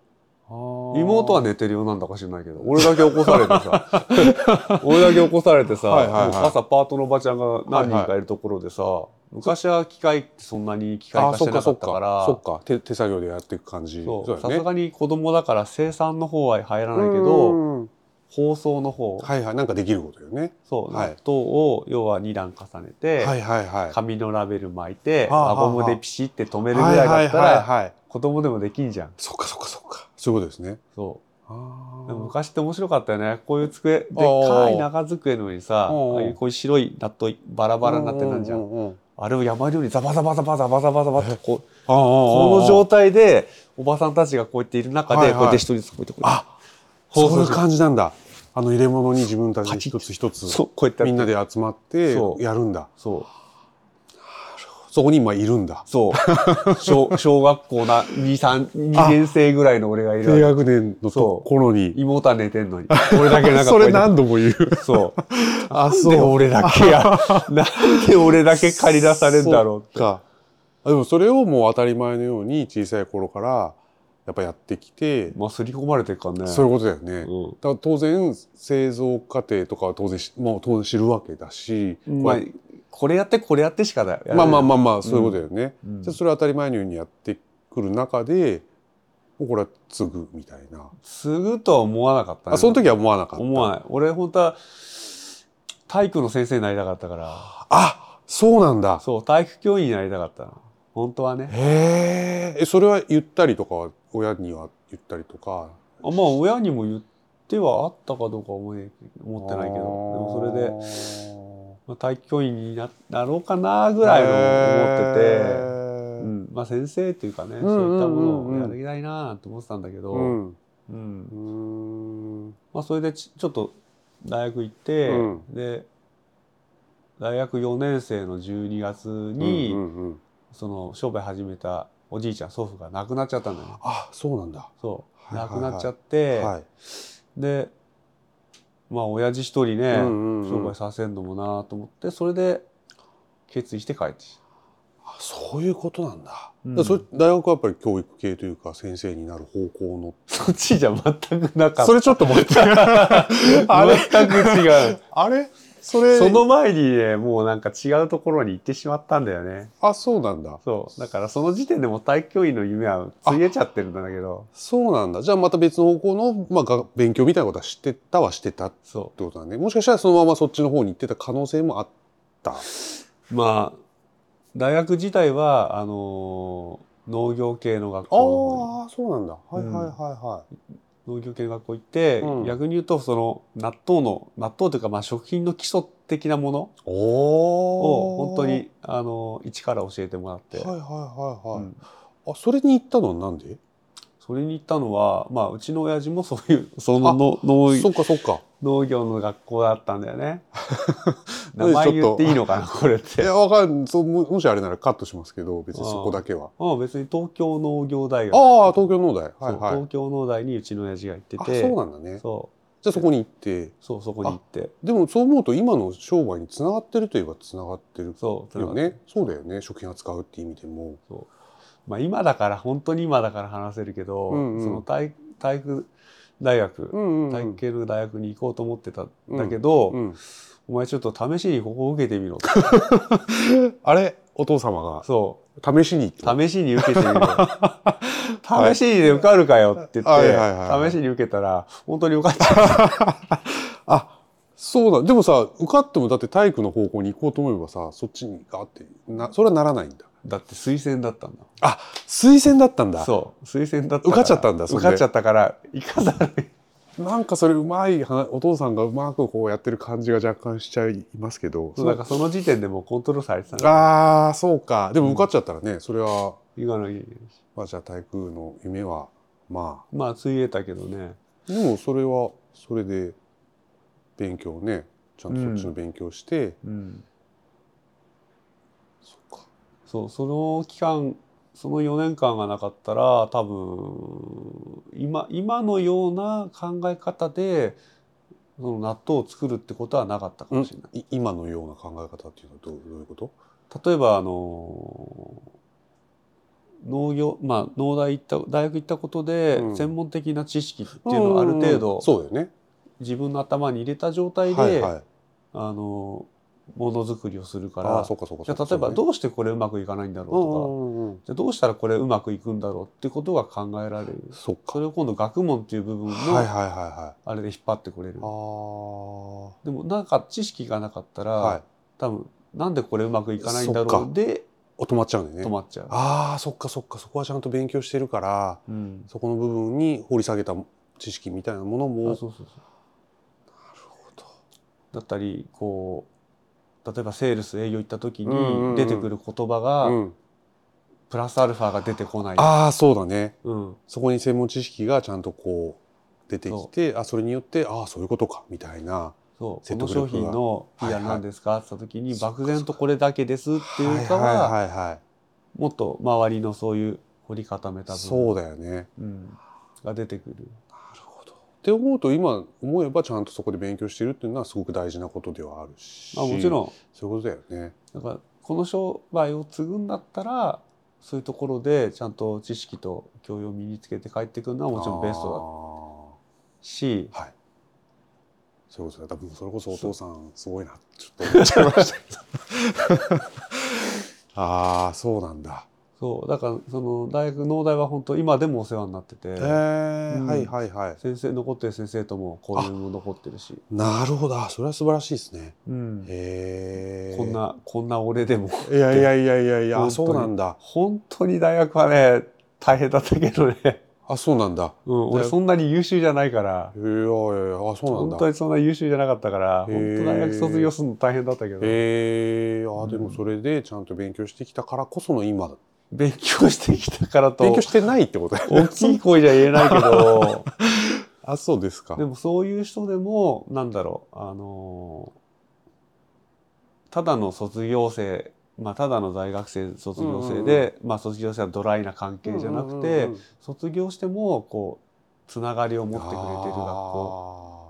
う。妹妹は寝てるようなんだか知らないけど俺だけ起こされてさ。*laughs* *laughs* 俺だけ起こされてさ、はいはい朝パートのおばちゃんが何人かいるところでさ、昔は機械ってそんなに機械あ化してなかったからそっか。手手作業でやっていく感じ。さすがに子供だから生産の方は入らないけうどん包装の方、はいはいなんかできることよね。そう、はい。納豆を要は2段重ねて、はいはいはい。紙のラベル巻いて輪ゴムでピシって止めるぐらいだったらはいはい子供でもできんじゃん。そっかそっかそっか。そういうことですね。そう。あでも昔って面白かったよね。こういう机でっあかいー長机の上にさこういう白い納豆バラバラになってなんじゃん。あれを山のようにザバザバザバザバザバザバってこうこの状態でおばさんたちがこうやっている中でこうやって一人ずつこうやってこうやってあそういう感じなんだあの入れ物に自分たちで一つ一つそうこうやってみんなで集まってそう。やるんだ。そう。そこに今いるんだ。そう。小小学校な23 2年生ぐらいの俺がいる低学年のところに。妹は寝てんのに。*laughs* 俺だけなんかそれ何度も言う。そう。あなんで俺だけや。*laughs* なんで俺だけ借り出されんだろうって。でもそれをもう当たり前のように小さい頃からやっぱやってきて、まあ刷り込まれてるからね。そういうことだよね、うん。だから当然製造過程とかは当然しもう当然知るわけだし、まあこれやってこれやってしかだまあまあまあまあそういうことだよね、うん。じゃあそれは当たり前のようにやってくる中でもうこれは継ぐみたいな、継ぐとは思わなかったね。あその時は思わなかった。思わない。俺本当は体育の先生になりたかったから。あそうなんだ。そう体育教員になりたかったの本当はね。へー。えそれは言ったりとかは親には言ったりとか？あまあ親にも言ってはあったかどうか思え思ってないけど。でもそれで、まあ、体育教員にななろうかなぐらいの思ってて、うん。まあ、先生っていうかね、そういったものをやりたいなと思ってたんだけど、うん。まあ、それでちちょっと大学行って、うん。で大学4年生の12月に、うんうんうんその商売始めたおじいちゃん祖父が亡くなっちゃったんだよ。ねあそうなんだ。そう。はいはいはい。亡くなっちゃって、はい。でまあ親父一人ね、うんうんうん。商売させんのもなと思ってそれで決意して帰ってあそういうことなんだ。うん。だそれ大学はやっぱり教育系というか先生になる方向の。そっちじゃ全くなかった。それちょっと待って。あ *laughs* れ全く違う。あれ？それその前にねもうなんか違うところに行ってしまったんだよねあそうなんだ。そうだからその時点でもう体育教員の夢はついえちゃってるんだけどそうなんだ。じゃあまた別の方向の、まあ、が勉強みたいなことは知ってたはしてたってそことだね。もしかしたらそのままそっちの方に行ってた可能性もあった。うまあ大学自体はあのー農業系の学校ああそうなんだ。はいはいはいはい。農業系の学校行って、うん逆に言うとその納豆の納豆というかまあ食品の基礎的なもの。を本当にあの一から教えてもらって、はいはいはいはい。うんあそれに行ったのはなんで？それに行ったのは、まあ、うちの親父も *laughs* そういうそのの農そっかそっか。農業の学校だったんだよね。*laughs* 名前言っていいのかな *laughs* これっいて。やわかんそうももしあれならカットしますけど別にそこだけは。ああ別に東京農業大学、ああ東京農大。はいそうはい東。京農大にうちの親父が行ってあてそうなんだね。そうじゃあそこに行って。そうそこに行ってでもそう思うと今の商売につながってるといえばつながってるそうよね。そうだよね。食品扱うっていう意味でも。まあ、今だから本当に今だから話せるけど、うんうんその体体育大学、うんうんうん体育系の大学に行こうと思ってたんだけど、うん。お前ちょっと試しにここ受けてみろと *laughs* あれ？お父様がそう試しに。試しに受けてみろ。*laughs* 試しにで受かるかよって言って、はいはいはいはい試しに受けたら、本当に受かっちゃ *laughs* あそうだ。でもさ受かってもだって体育の方向に行こうと思えばさそっちにガーってなそれはならないんだ。う。だって推薦だったんだ。あ推薦だったんだ。そう。推薦だった。受かっちゃったんだ受かっちゃったから、行かざるをなんかそれうまい話お父さんがうまくこうやってる感じが若干しちゃいますけど。そうだからその時点でもうコントロールされてたの。ああそうか。でも受かっちゃったらね、それは行かなきゃいけないし。まあじゃあ体育の夢はままあ、ついえたけどね。あでもそれはそれで勉強ねちゃんとそっちの勉強して、うん。そっかそう、その期間、その4年間がなかったら、多分、今、今のような考え方で、その納豆を作るってことはなかったかもしれない。い今のような考え方っていうのはどうどういうこと？例えばあの農業まあ農大行った大学行ったことで、うん専門的な知識っていうのをある程うん度そうだよね。自分の頭に入れた状態で、はいはい。あのものづくりをするかあらじゃあ例えばうどうしてこれうまくいかないんだろうとか、じゃあどうしたらこれうまくいくんだろうってことが考えられる。そっか。それを今度学問っていう部分の。あれで引っ張ってこれる、でもなんか知識がなかったら、い。多分なんでこれうまくいかないんだろうでお止まっちゃうんだよね。止まっちゃう。ああそっかそっか。そこはちゃんと勉強してるからうん。そこの部分に掘り下げた知識みたいなものも。あそうそうそう。だったりこう例えばセールス営業行った時に出てくる言葉が、うん、プラスアルファが出てこない、ああそうだね。うん、そこに専門知識がちゃんとこう出てきてあそれによってああそういうことかみたいなそう。こ説の商品の「いやはいはい何ですか?」って言った時に漠然とこれだけですっていうかはいははいはいはい。もっと周りのそういう掘り固めた部分そうだよね。うん、が出てくる。って思うと今思えばちゃんとそこで勉強してるっていうのはすごく大事なことではあるし。まあ、もちろん。そういうことだよね。だからこの商売を継ぐんだったらそういうところでちゃんと知識と教養を身につけて帰ってくるのはもちろんベストだし。だはい。そういうことだ。多分それこそお父さんすごいなちょっと思っちゃいましたけど。*laughs* ああそうなんだそうだからその大学農大は本当今でもお世話になってて。へえ、うん。はいはいはい。先生残ってる先生とも交流も残ってるし、なるほど。あそれは素晴らしいですね。うん。へえこんなこんな俺でも。いやいやいやいやいや。そうなんだ。本当に大学はね大変だったけどね、あそうなんだ。うん、俺そんなに優秀じゃないから。いやいやあそうなんだ。本当にそんな優秀じゃなかったから本当大学卒業するの大変だったけど。へえあでうんもそれでちゃんと勉強してきたからこその今だ勉強してきたからと勉強してないってことだよね。大きい声じゃ言えないけど。*laughs* あそうですか。でもそういう人でもなんだろうあのただの卒業生まあただの大学生卒業生で、まあ卒業生はドライな関係じゃなくて、うんうんうんうん。卒業してもこうつながりを持ってくれてる学校。あ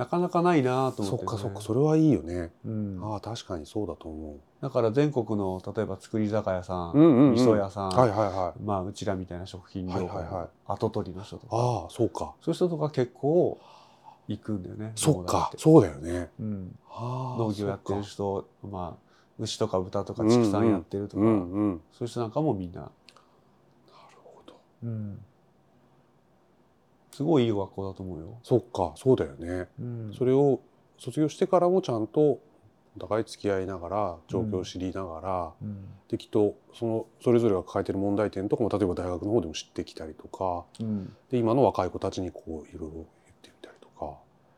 なかなかないなと思って、ね、そっかそっかそれはいいよね、うん、ああ確かにそうだと思だから全国の例えば造り酒屋さん、ううんうんうん。味噌屋さん、はいはいはい。まあうちらみたいな食品業界はいはいはい。の後取りの人とか、ああそうか。そういう人とか結構行くんだよねそっかそうだよね。うん、農業やってるそ人まあ牛とか豚とか畜産やってるとか、うんうんそういう人なんかもみんな、なるほどすごいいい学校だと思うよ。そっかそうだよね。うん。それを卒業してからもちゃんとお互い付き合いながら状況を知りながら、うん。できっとそのそれぞれが抱えてる問題点とかも例えば大学の方でも知ってきたりとかうん。で今の若い子たちにこういろいろ言ってみた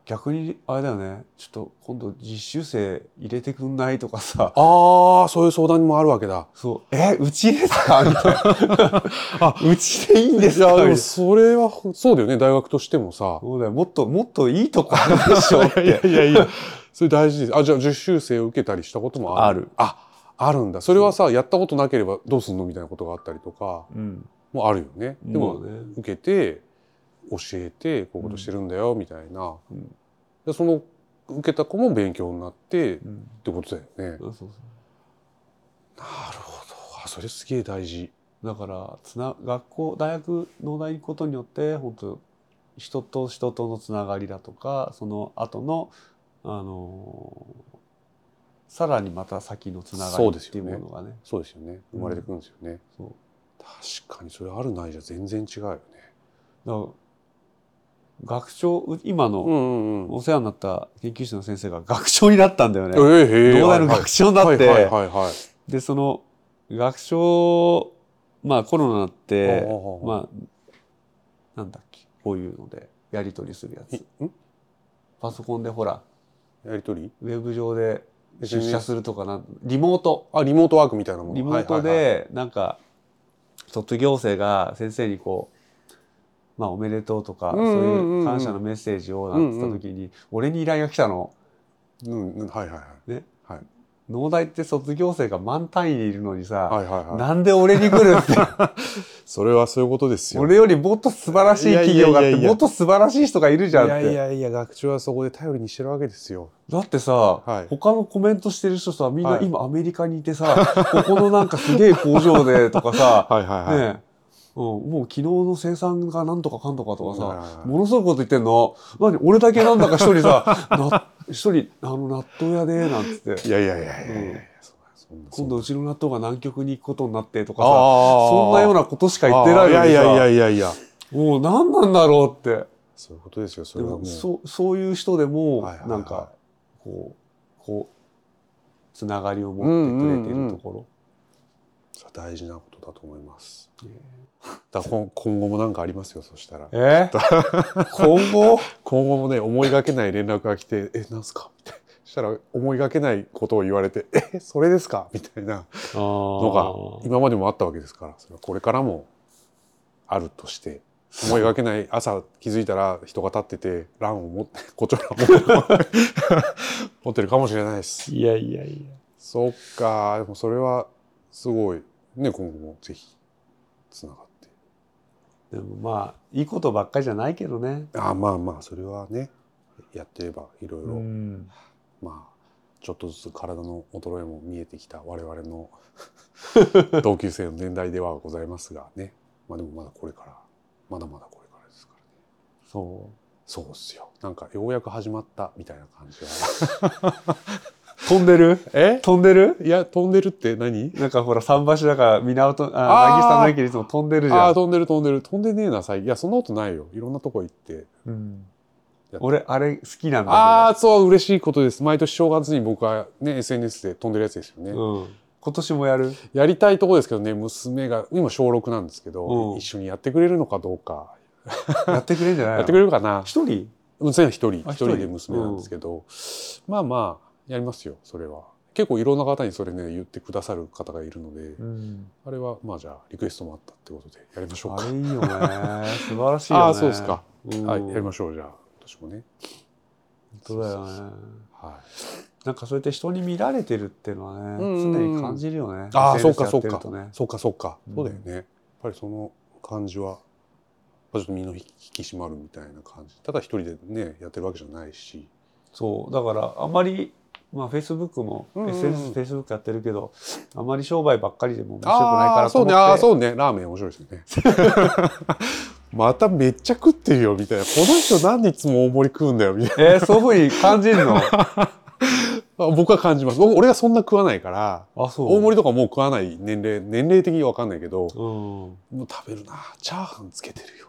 逆にあれだよね。ちょっと今度実習生入れてくんないとかさ。ああそういう相談もあるわけだ。そう。えうちですか？みたいな。あ *laughs* うちでいいんですか？いやでもそれはそうだよね大学としてもさ。そうだよ。もっともっといいとこあるでしょって。*laughs* いやいやいや。それ大事です。あじゃあ実習生を受けたりしたこともある？ある。ああるんだ。それはさやったことなければどうすんの？みたいなことがあったりとかうん。もあるよね。でも、受けて教えてこういうことしてるんだよみたいな、うん。でその受けた子も勉強になってっうん。てことだよね。そうそうなるほど。あそれすげえ大事。だからつな学校大学農大に行くことによって本当人と人とのつながりだとかその後のあのさらにまた先のつながりっていうものがね。そうですよね。生まれてくるんですよね。そう。確かにそれあるないじゃ全然違うよね。だから学長う今の。お世話になった研究室の先生が学長になったんだよね。ええへえ農大の学長になって。でその学長まあコロナになってまあなんだっけこういうのでやり取りするやつ。パソコンでほらやりとり？ウェブ上で出社するとかなんリモート。あリモートワークみたいなもの。リモートでなんか卒業生が先生にこうまあおめでとうとかうんそういう感謝のメッセージをなんて言った時に俺に依頼が来たの。うんうん。はいはいはい。ね。はい。農大って卒業生が満単位でいるのにさ、はいはいはい。なんで俺に来るって。*laughs* それはそういうことですよ。俺よりもっと素晴らしい企業があってもっと素晴らしい人がいるじゃんって。いやいやいや。学長はそこで頼りにしてるわけですよ。だってさ、はい。他のコメントしてる人さみんなはい。今アメリカにいてさ、ここのなんかすげえ工場でとかさ、*laughs* はいはいはい、ねえうん、もう昨日の生産がなんとかかんとかとかさ、ものすごいこと言ってんの。何？俺だけなんだか一人さ *laughs* な一人あの納豆屋でなんつって。いやいやいやいやうん。今度うちの納豆が南極に行くことになってとかさそんなようなことしか言ってないのいやいやいやいやいや。もう何なんだろうって。そういうことですよそでれはもう。もそうそういう人でもはいはいはい。なんかこうこうつながりを持ってくれているところ、それは大事なことだと思います。だ今今後も何かありますよそしたら。え？今後？*laughs* 今後もね思いがけない連絡が来て「えなんすか?」みたいなそしたら思いがけないことを言われて「えそれですか?」みたいなののが今までもあったわけですから。それはこれからもあるとして思いがけない *laughs* 朝気づいたら人が立ってて蘭を持って胡蝶蘭を持って持ってるかもしれないです。いやいやいや。そっか。でもそれはすごいね今後もぜひつながって。でもまあいいことばっかりじゃないけどね。ああまあまあそれはねやってればいろいろ、うん。まあちょっとずつ体の衰えも見えてきた我々の *laughs* 同級生の年代ではございますがね。まあでもまだこれからまだまだこれからですからね。そそうっすよ。なんかようやく始まったみたいな感じは。う *laughs* 飛んでる？え？飛んでる？いや飛んでるって何？なんかほら桟橋だから源あ渚の駅でいつも飛んでるじゃん。ああ飛んでる飛んでる。飛んでねえな最近。いやそんなことないよ。いろんなとこ行って。うん。俺あれ好きなんだああそう嬉しいことです。毎年正月に僕はね SNS で飛んでるやつですよね、うん、今年もやる？やりたいとこですけどね娘が今小6なんですけど、うん。一緒にやってくれるのかどうか。やってくれるんじゃないの？*laughs* やってくれるかな。一人？娘は一人。あ一人？で娘なんですけど、まあまあやりますよそれは。結構いろんな方にそれね言ってくださる方がいるので、うん。あれはまあじゃあリクエストもあったってことでやりましょうか。あれいいよね。*laughs* 素晴らしいよね。ああそうですか、うん。はいやりましょうじゃあ私もね。本当だよね。はなんかそうやって人に見られてるっていうのはね、常に感じるよね。ああそうかそうか。そうかそうか、うん。そうだよね。やっぱりその感じはちょっと身の引き締まるみたいな感じ。ただ一人でねやってるわけじゃないし。そう。だからあんまりまあフェイスブックも、うんうん。うん SNS フェイスブックやってるけどあまり商売ばっかりでも面白くないかああーそうらと思って。ね。ああそうね。ラーメン面白いですよね。*laughs* まためっちゃ食ってるよみたいな。この人何でいつも大盛り食うんだよみたいえー、そういうふうに感じるの？僕は感じます。僕俺がそんな食わないからあそう。大盛りとかもう食わない年齢年齢的には分かんないけどうん。もう食べるなチャーハンつけてるよ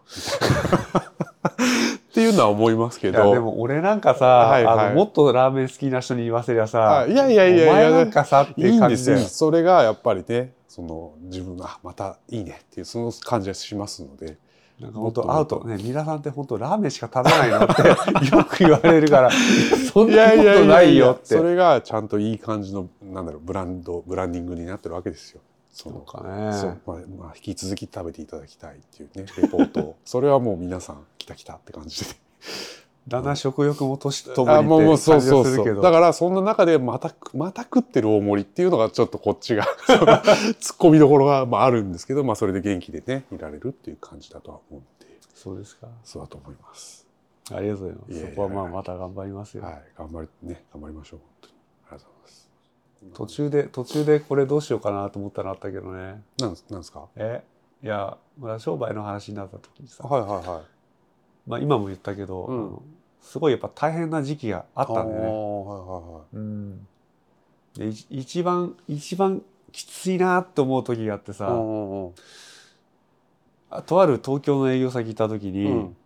っていうのは思いますけいやどでも俺なんかさ、はいはい。あのもっとラーメン好きな人に言わせりゃさあいやいやいやいやお前なんかさっていいいうん感じでそれがやっぱりねその自分があまたいいねっていうその感じがしますのでなんか本当会うとね皆さんって本当ラーメンしか食べないのって *laughs* よく言われるから。そんなことないよ。ってそれが。ちゃんといい感じのなんだろうブランドブランディングになってるわけですよ。そうかね。そう。まあ、まあ、引き続き食べていただきたいっていうねレポートを。それはもう皆さん来た来たって感じでだんだん食欲も年とあもにってそう感じがするけど。だからそんな中でまたまた食ってる大盛りっていうのがちょっとこっちが *laughs* 突っ込みどころがまああるんですけど、まあ、それで元気でねいられるっていう感じだとは思うんでそうですか。そうだと思います。ありがとうございます。そこはまあまた頑張りますよ、はい。頑張りね頑張りましょうありがとうございます。途中で途中でこれどうしようかなと思ったのあったけどね。なんなんですか？えいやまだ商売の話になった時にさ、はいはいはい。まあ、今も言ったけど、うん。すごいやっぱ大変な時期があったんだよね。あーはいはうん、でい一番一番きついなって思う時があってさ、とある東京の営業先行った時に、うん。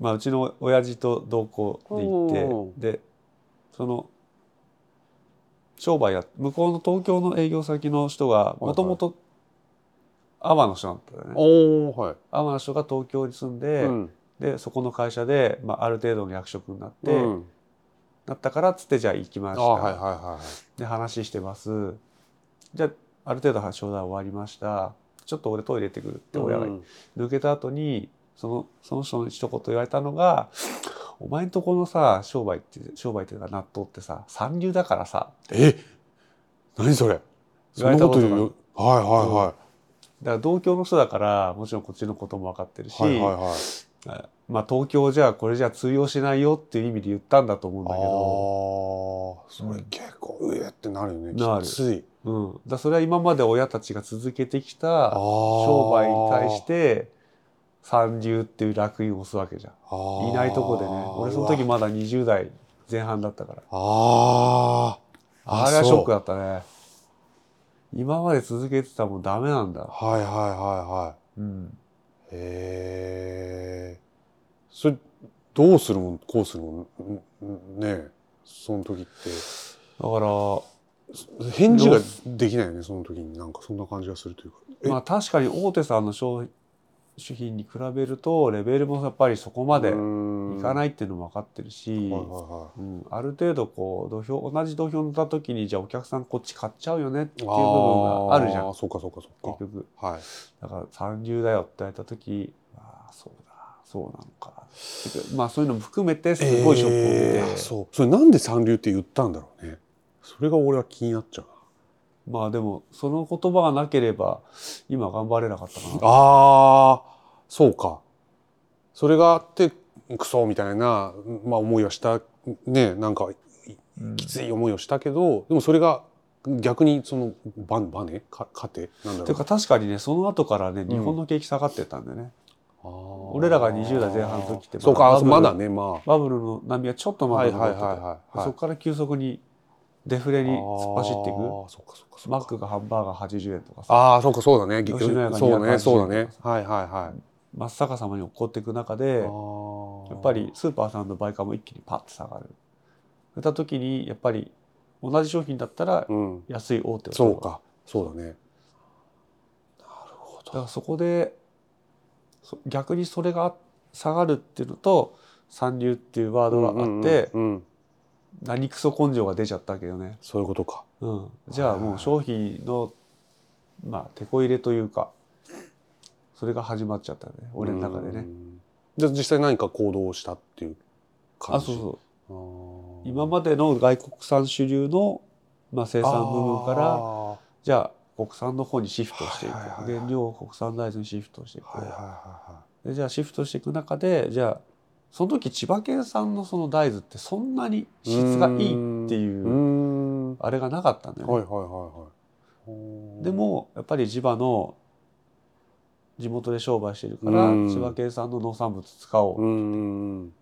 まあ、うちの親父と同行で行って、うんでその商売や向こうの東京の営業先の人がいもともと阿波の人だったよね。おおはい。阿波の人が東京に住んで、うんでそこの会社で、まあ、ある程度の役職になって、うん。なったからっつってじゃあ行きました、あはいはいはで話してます。じゃあある程度商談終わりました。ちょっと俺トイレ行ってくるってい。親がうん。抜けた後にそのその人に一言言われたのが「お前んとこのさ商売って商売っていうか納豆ってさ三流だからさえ？何それ？そんなこと言う？はいはだから同郷の人だからもちろんこっちのことも分かってるし、いはい。はいはいはい。まあ東京じゃこれじゃ通用しないよっていう意味で言ったんだと思うんだけど。ああ、それ結構うえってなるよね。きつい。うん、だそれは今まで親たちが続けてきた商商売に対して三流っていう烙印を押すわけじゃんいないとこでね俺その時まだ20代前半だったからああ。あれはショックだ。だったね今まで続けてたもんダメなんだ、はいはいはいはい。うん、へえ。それどうするもんこうするもん？ねえその時って。だから返事ができないよねその時に。なんかそんな感じがするというか。え？まあ確かに大手さんの商品に比べるとレベルもやっぱりそこまでいかいないっていうのも分かってるし、ある程度こう土俵同じ土俵に乗った時にじゃあお客さんこっち買っちゃうよねってい。いう部分があるじゃん。ーそうかそうかそうか。結局。はい。だから三流だよって言われた時ああそうだそうなのかまあそういうのも含めてすごいショックを受けて、えーそう。それなんで三流って言ったんだろうね。それが俺は気になっちゃうまあでもその言葉がなければ今頑張れなかったかな。なあーそうか。それがあってクソみたいな、まあ、思いはしたねなんかうんきつい思いをしたけど、でもそれが逆にそのババネ？か糧なんだろう。ていうか確かにねその後からね日本の景気下がってったんだよね、あー。俺らが20代前半の時ってそうかまだねまバブルの波はちょっとあまだはいはいそこから急速にデフレに突っ走っていく？あーそうかそうかそうか。マックがハンバーガー80円とかさ。ああそうかそうだね。吉野家がそうだね280そうだね。はいはいはい。真っ逆さまに落っこっていく中でやっぱりスーパーさんの売価も一気にパッと下がる。そういった時にやっぱり同じ商品だったらうん。安い大手をそうか。そうだね。だからそこでそ逆にそれが下がるっていうのと三流っていうワードがあって、うんうんうん何クソ根性が出ちゃったわけよね。そういうことか。うん、じゃあもう商品のまあ手こ入れというかそれが始まっちゃったね。俺の中でね。うん。じゃあ実際何か行動をしたっていう感じ？あそうそう。今までの外国産主流の、まあ、生産部分からはじゃあ国産の方にシフトしていく、原料を国産大豆にシフトしていく、いはいはいはでじゃあシフトしていく中でじゃあその時千葉県産のその大豆ってそんなに質がいいっていうあれがなかったんだよね。はいはいはいはいでもやっぱり地場の地元で商売してるからうん。千葉県産の農産物使おう、うーん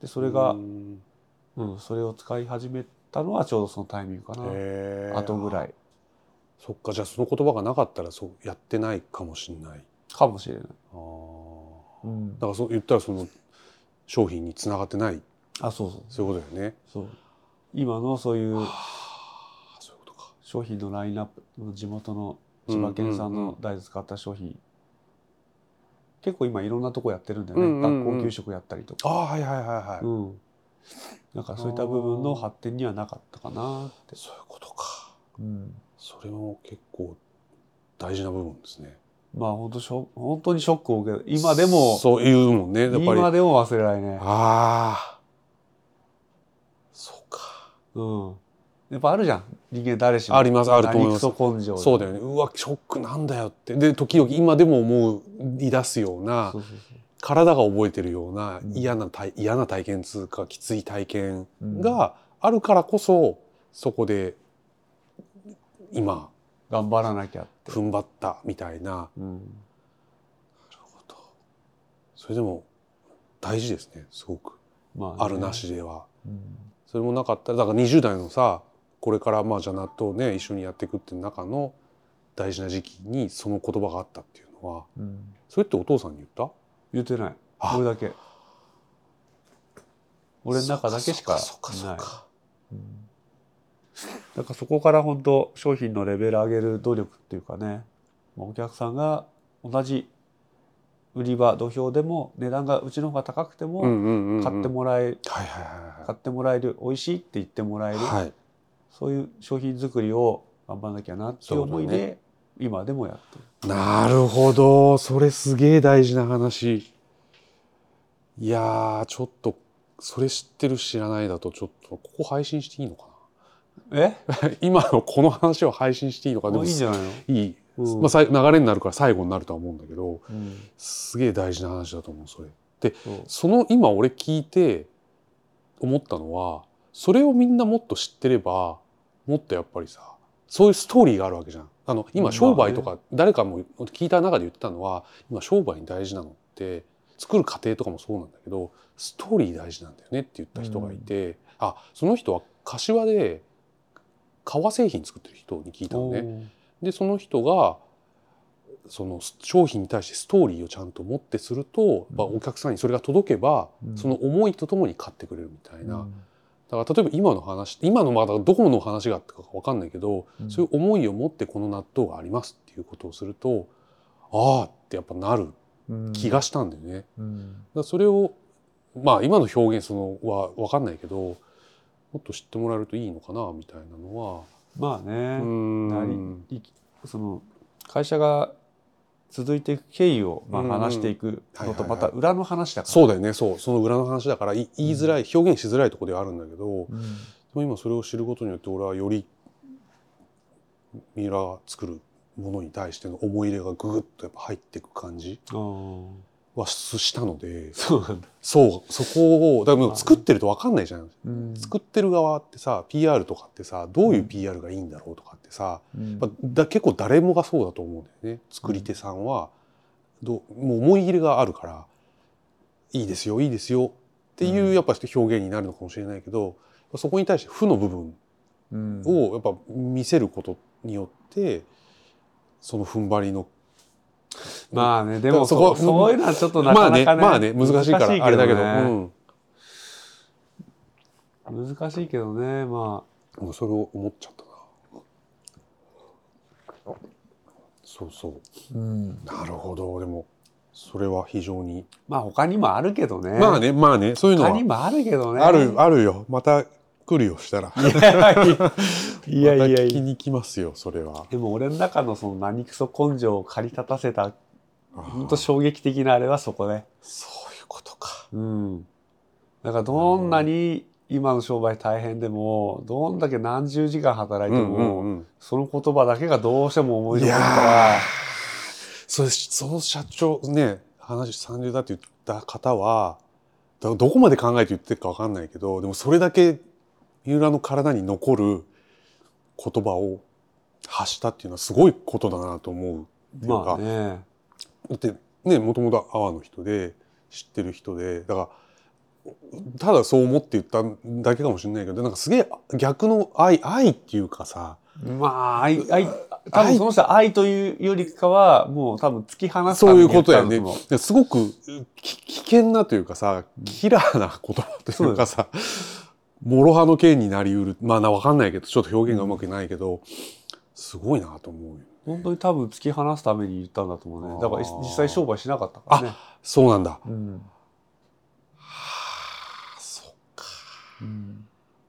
でそれがうー、ん。うん、それを使い始めたのはちょうどそのタイミングかな、へー。後ぐらい。そっかじゃあその言葉がなかったらそうやってないかもしれない。かもしれない。あー。うん。だからそう言ったらその商品につながってない。あそうそう。そういうことだよね。そう。今のそういうああそういうことか。商品のラインナップ地元の千葉県産の大豆使った商品、結構今いろんなとこやってるんだよね、うんうんうん。学校給食やったりとか、ああはいはいはいはい、うん、なんかそういった部分の発展にはなかったかなって、そういうことか。うん、それも結構大事な部分ですねまあ本当ショ本当にショックを受ける今でもそういうもんねやっぱり。今でも忘れられない、ああ。そうか。うん、やっぱあるじゃん。人間誰しも。ありますあると思います。何クソ根性で。そうだよね。うわショックなんだよって。で時々今でも思い出すようなそうそうそう。体が覚えてるようなうん。嫌な体嫌な体験つうかきつい体験があるからこそそこで今頑張らなきゃって、踏ん張ったみたいな。うん、それでも大事ですねすごく。まね。あるなしでは。うん。それもなかったらだから20代のさこれからまあじゃあ納豆ね一緒にやっていくっていう中の大事な時期にその言葉があったっていうのはうん、それってお父さんに言った？言ってない。あ。俺だけ。俺の中だけしかない。かうんだからそこから本当商品のレベル上げる努力っていうかねまあお客さんが同じ売り場土俵でも値段がうちの方が高くても買ってもらえはいはいはい買ってもらえる美味しいって言ってもらえる、はい。そういう商品作りを頑張らなきゃなっていう思いで、今でもやってる。なるほど。それすげえ大事な話。いやーちょっとそれ知ってる知らないだとちょっとここ配信していいのかえ？な *laughs* 今のこの話を配信していいのかでもいいんじゃないの、いい、うん。まあ、流れになるから最後になるとは思うんだけどうん。すげえ大事な話だと思うそれ。でその今俺聞いて思ったのはそれをみんなもっと知ってればもっとやっぱりさそういうストーリーがあるわけじゃん。あの今商売とか誰かも聞いた中で言ってたのは今商売に大事なのって作る過程とかもそうなんだけどストーリー大事なんだよねって言った人がいて、あその人は柏で革製品作ってる人に聞いたのね。でその人がその商品に対してストーリーをちゃんと持ってすると、まあお客さんにそれが届けば、うん。その思いとともに買ってくれるみたいな、うん。だから例えば今の話今のまだどこの話があったか分かんないけど、うん。そういう思いを持ってこの納豆がありますっていうことをするとああってやっぱなるうん気がしたんだよね。だそれをまあ今の表現そのは分かんないけどもっと知ってもらえるといいのかなみたいなのは。まあね、うん。なりいその会社が続いていく経緯をまあうんうん。話していくのとまた裏の話だから、そうだよねそう。その裏の話だからい言いづらい、表現しづらいところではあるんだけど、うん。でも今それを知ることによって俺はより三浦が作るものに対しての思い入れがぐぐっとやっぱ入っていく感じ。あーはししたのでそうなんだ、そうそこをだ作ってると分かんないじゃん、うん。作ってる側ってさ PR とかってさどういう PR がいいんだろうとかってさ、うん。だ結構誰もがそうだと思うんだよね。作り手さんは。どうもう思い入れがあるからいいですよいいですよっていううん。やっぱ表現になるのかもしれないけど、そこに対して負の部分うん。をやっぱ見せることによってその踏ん張りのまあねでもそそこそういうのはちょっとなまあねかなかね,、まあね難しいからあれだけど、ね難しいけどねまうん、それを思っちゃったな。そうそう。あ、うん、なるほど。でもそれは非常に、まあ他にもあるけどね。まあねまあねそういうのは。他にもあるけどね。あるあるよ。また来るよしたら。*laughs* いやいやいや。また聞きに来ますよそれは。でも俺の中のその何クソ根性を駆り立たせた本当衝撃的なあれはそこね。そういうことか。うん。だからどんなに今の商売大変でもどんだけ何十時間働いても、んその言葉だけがどうしても思い出いやるから。ー。それその社長ね話30だって言った方はだどこまで考えて言ってるか分かんないけどでもそれだけ三浦の体に残る言葉を発したっていうのはすごいことだなと思うっていうか、まあね。だってねもともと阿波の人で知ってる人でだからただそう思って言っただけかもしれないけどなんかすげえ逆の愛愛っていうかさまあ愛愛多分その人は愛というよりかはもう多分突き放すたそういうことやね。すごくき危険なというかさキラーな言葉というかさ諸刃の剣になりうる。まあな分かんないけどちょっと表現がうまくないけどすごいなと思うよ。本当に多分突き放すために言ったんだと思うね。だから実際商売しなかったからね。そうなんだ。うん。はあそっか。うん。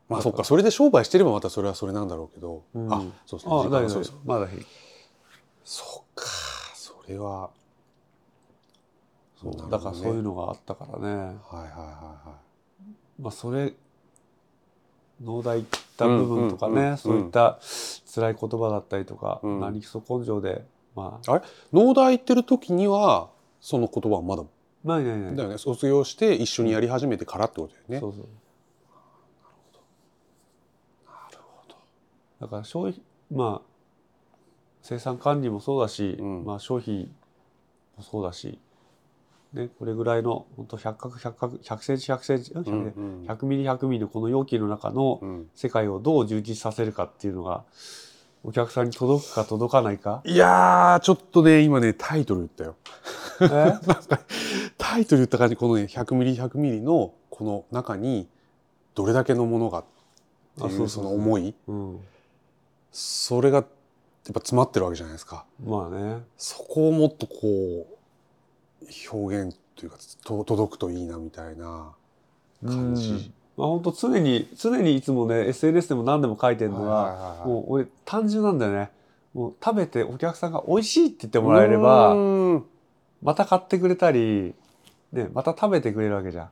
まあそっか。それで商売してればまたそれはそれなんだろうけど、うん。あそうですねあ時間大丈夫がそうですまだいい。そっか。それは。そうね。だからそういうのがあったからね。はいはいはいはまあそれ農大行った部分とかね、そういった辛い言葉だったりとか、うん何基礎根性でまあい。農大行ってる時にはその言葉はまだないないない。だよね卒業して一緒にやり始めてからってことだよね。そうそう。だから消費まあ生産管理もそうだし、うんまあ消費もそうだし、ねこれぐらいの本当100角100角100センチ100センチ、うんうん100ミリ100ミリのこの容器の中のうん世界をどう充実させるかっていうのがお客さんに届くか届かないか。いやーちょっとね今ねタイトル言ったよ。*laughs* タイトル言った感じこのね100ミリ100ミリのこの中にどれだけのものがってあいううその思いうん、それがやっぱ詰まってるわけじゃないですか。まあね。そこをもっとこう表現というかと届くといいなみたいな感じ。まあ本当常に常にいつもね SNS でも何でも書いてるのはもう俺単純なんだよね。もう食べてお客さんが美味しいって言ってもらえればうん。また買ってくれたり、ね、また食べてくれるわけじゃん。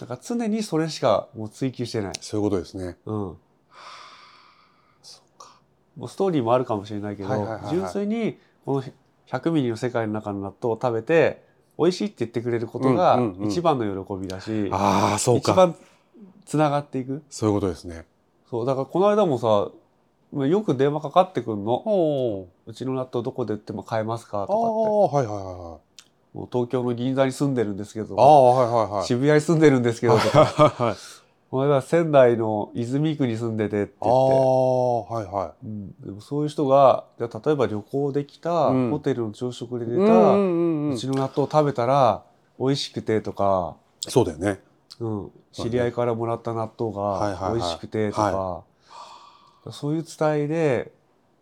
だから常にそれしかもう追求してない、そういうことですね。うん、そうか。もうストーリーもあるかもしれないけど、純粋にこの100ミリの世界の中の納豆を食べて美味しいって言ってくれることがうんうんうん一番の喜びだし、ああそうか。一番つながっていくそういうことですね。そうだからこの間もさまあよく電話かかってくるのお「うちの納豆どこで売っても買えますか?」ああとかってはいはいはいもう東京の銀座に住んでるんですけどああはいはいはい。渋谷に住んでるんですけどとかはいは仙台の泉区に住んでてってあ言って。あはいはうん、でもそういう人がじゃあ例えば旅行できた、うんホテルの朝食でい。出た、うちの納豆食べたら美味しくてとか、そうだよね。うん、知り合いからもらった納豆が美味しくてとか、そういう伝えで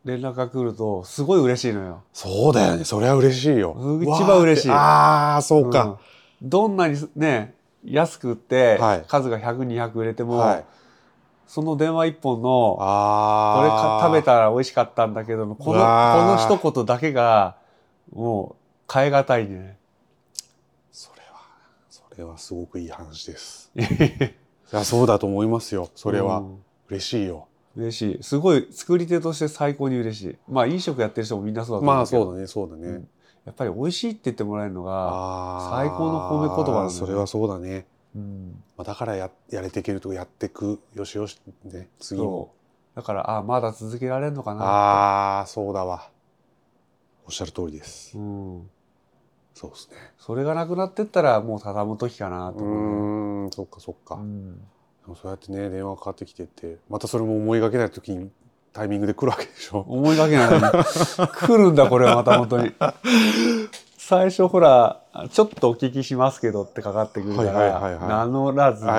連絡が来るとすごい嬉しいのよ。そうだよね。それは嬉しいよ。うん一番嬉しいああそうか。うんどんなにね安く売ってはい数が100200売れても、はい。その電話一本のこれ食べたら美味しかったんだけどもこのこの一言だけがもう変え難いね。それはそれはすごくいい話です。*laughs* いやそうだと思いますよ。それはうん嬉しいよ。嬉しいすごい作り手として最高に嬉しいまあ飲食やってる人もみんなそうだと思うまあそうだねそうだね。うんやっぱり美味しいって言ってもらえるのが、ああ最高の褒め言葉なんだねそれはそうだね。うんまあだからややれていけるとやってくよしよしね次も。だからあまだ続けられるのかなああそうだわ。おっしゃる通りです。うん、そうですね。それがなくなってったらもう畳む時かなとう思うね、ーんそっかそっか。うんでもそうやってね電話かかってきてってまたそれも思いがけない時にタイミングで来るわけでしょ。思いがけない *laughs* 来るんだこれはまた本当に。最初ほらちょっとお聞きしますけどってかかってくるから、はい名乗らずに。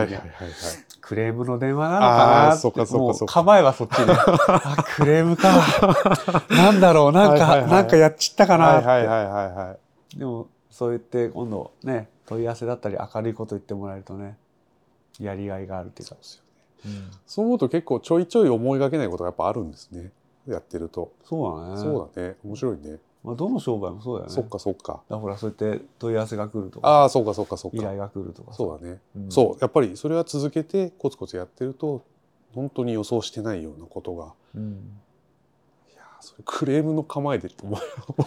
クレームの電話なのかなってもそう構えはそっちで *laughs* あクレームか。なんだろうなんか、はいはいはい。なんかやっちったかなって、はいはいはいはいはい。でもそう言って今度ね問い合わせだったり明るいこと言ってもらえるとねやりがいがあるっていうか。そうですよね。そう思うと結構ちょいちょい思いがけないことがやっぱあるんですね。やってると。そうだねそうだね。面白いね。まあ、どの商売もそうだよねそっかそっか。だからそうやって問い合わせが来るとかああそうかそうかそうか。依頼が来るとかさそうだね。うんそうやっぱりそれは続けてコツコツやってると本当に予想してないようなことがうんいやーそれクレームの構えでって面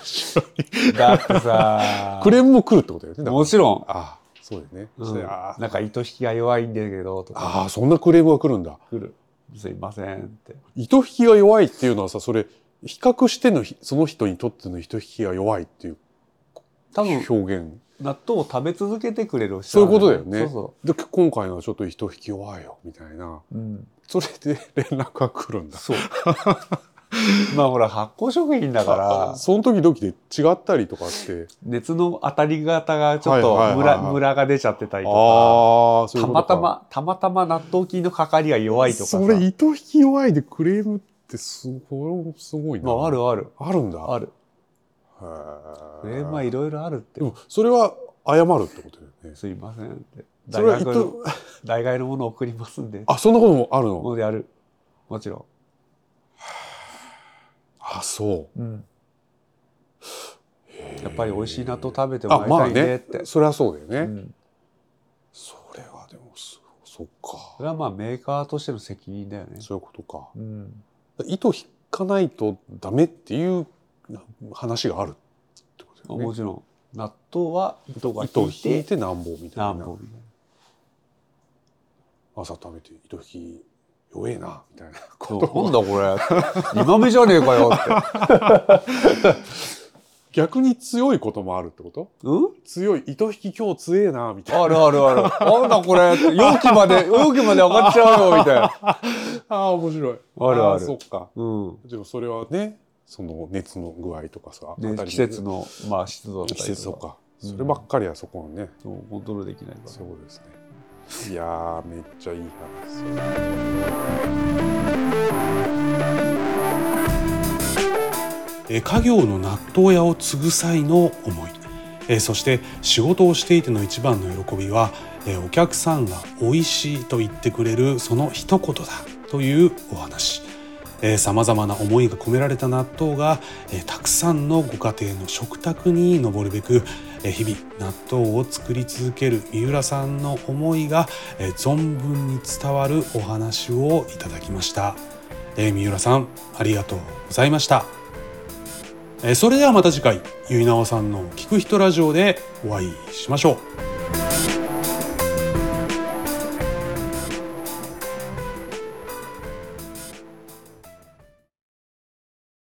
白いだってさ *laughs* クレームも来るってことだよねもちろん、ああそうだよね、うん。なんか糸引きが弱いんだけどとか。ああそんなクレームが来るんだ。来る。すいませんって。糸引きが弱いっていうのはさそれ比較してのひその人にとっての糸引きが弱いっていう多分表現。納豆を食べ続けてくれる人そういうことだよね。そうそで今回のはちょっと糸引き弱いよみたいな。う、うん、それで連絡が来るんだ。そう *laughs* まあほら発酵食品だから。あその時々で違ったりとかって。熱の当たり方がちょっとムラムラが出ちゃってたりとか。たまたまたまたま納豆菌のかかりが弱いとかさ。それ糸引き弱いでクレームってすごいすごいな、まあ、あるある。あるんだ。ある。へー。クレームはいろいろあるって。でもそれは謝るってことだよね。すいませんって。大学の糸大概のものを送りますんで。あそんなこともあるの？もうやる。もちろあそう。ん、うん、やっぱり美味しい納豆食べてもあまあらいたいねねって、それはそうだよね、うん、それはでもそそっか。それはまあメーカーとしての責任だよね、そういうことか。うん、糸引かないとダメっていう話があるってことね。もちろん。納豆は糸が引いて引いてなんぼみたいな。朝食べて糸引き弱えなみたいな。なことなんだこれ。今目じゃねえかよって。*laughs* 逆に強いこともあるってこと？うん？強い糸引き今日強えなみたいな。あるあるある。なんだこれ。容器まで、容器まで上がっちゃうよ、みたいな。*laughs* ああ面白い。あるある。ーそっか。うん。でもそれはねその熱の具合とかさ、で当たり季節の、まあ、湿度だったり季節とか、うん。そればっかりはそこはね、そうコントロールできないから。そうですねいやめっちゃいい話。え家業の納豆屋を継ぐ際の思い、えそして仕事をしていての一番の喜びは、えお客さんが美味しいと言ってくれるその一言だ。というお話。さまざまな思いが込められた納豆が、えたくさんのご家庭の食卓に上るべく、日々納豆を作り続ける三浦さんの思いが、存分に伝わるお話をいただきました、三浦さんありがとうございました。それではまた次回結菜さんの聞く人ラジオでお会いしましょう。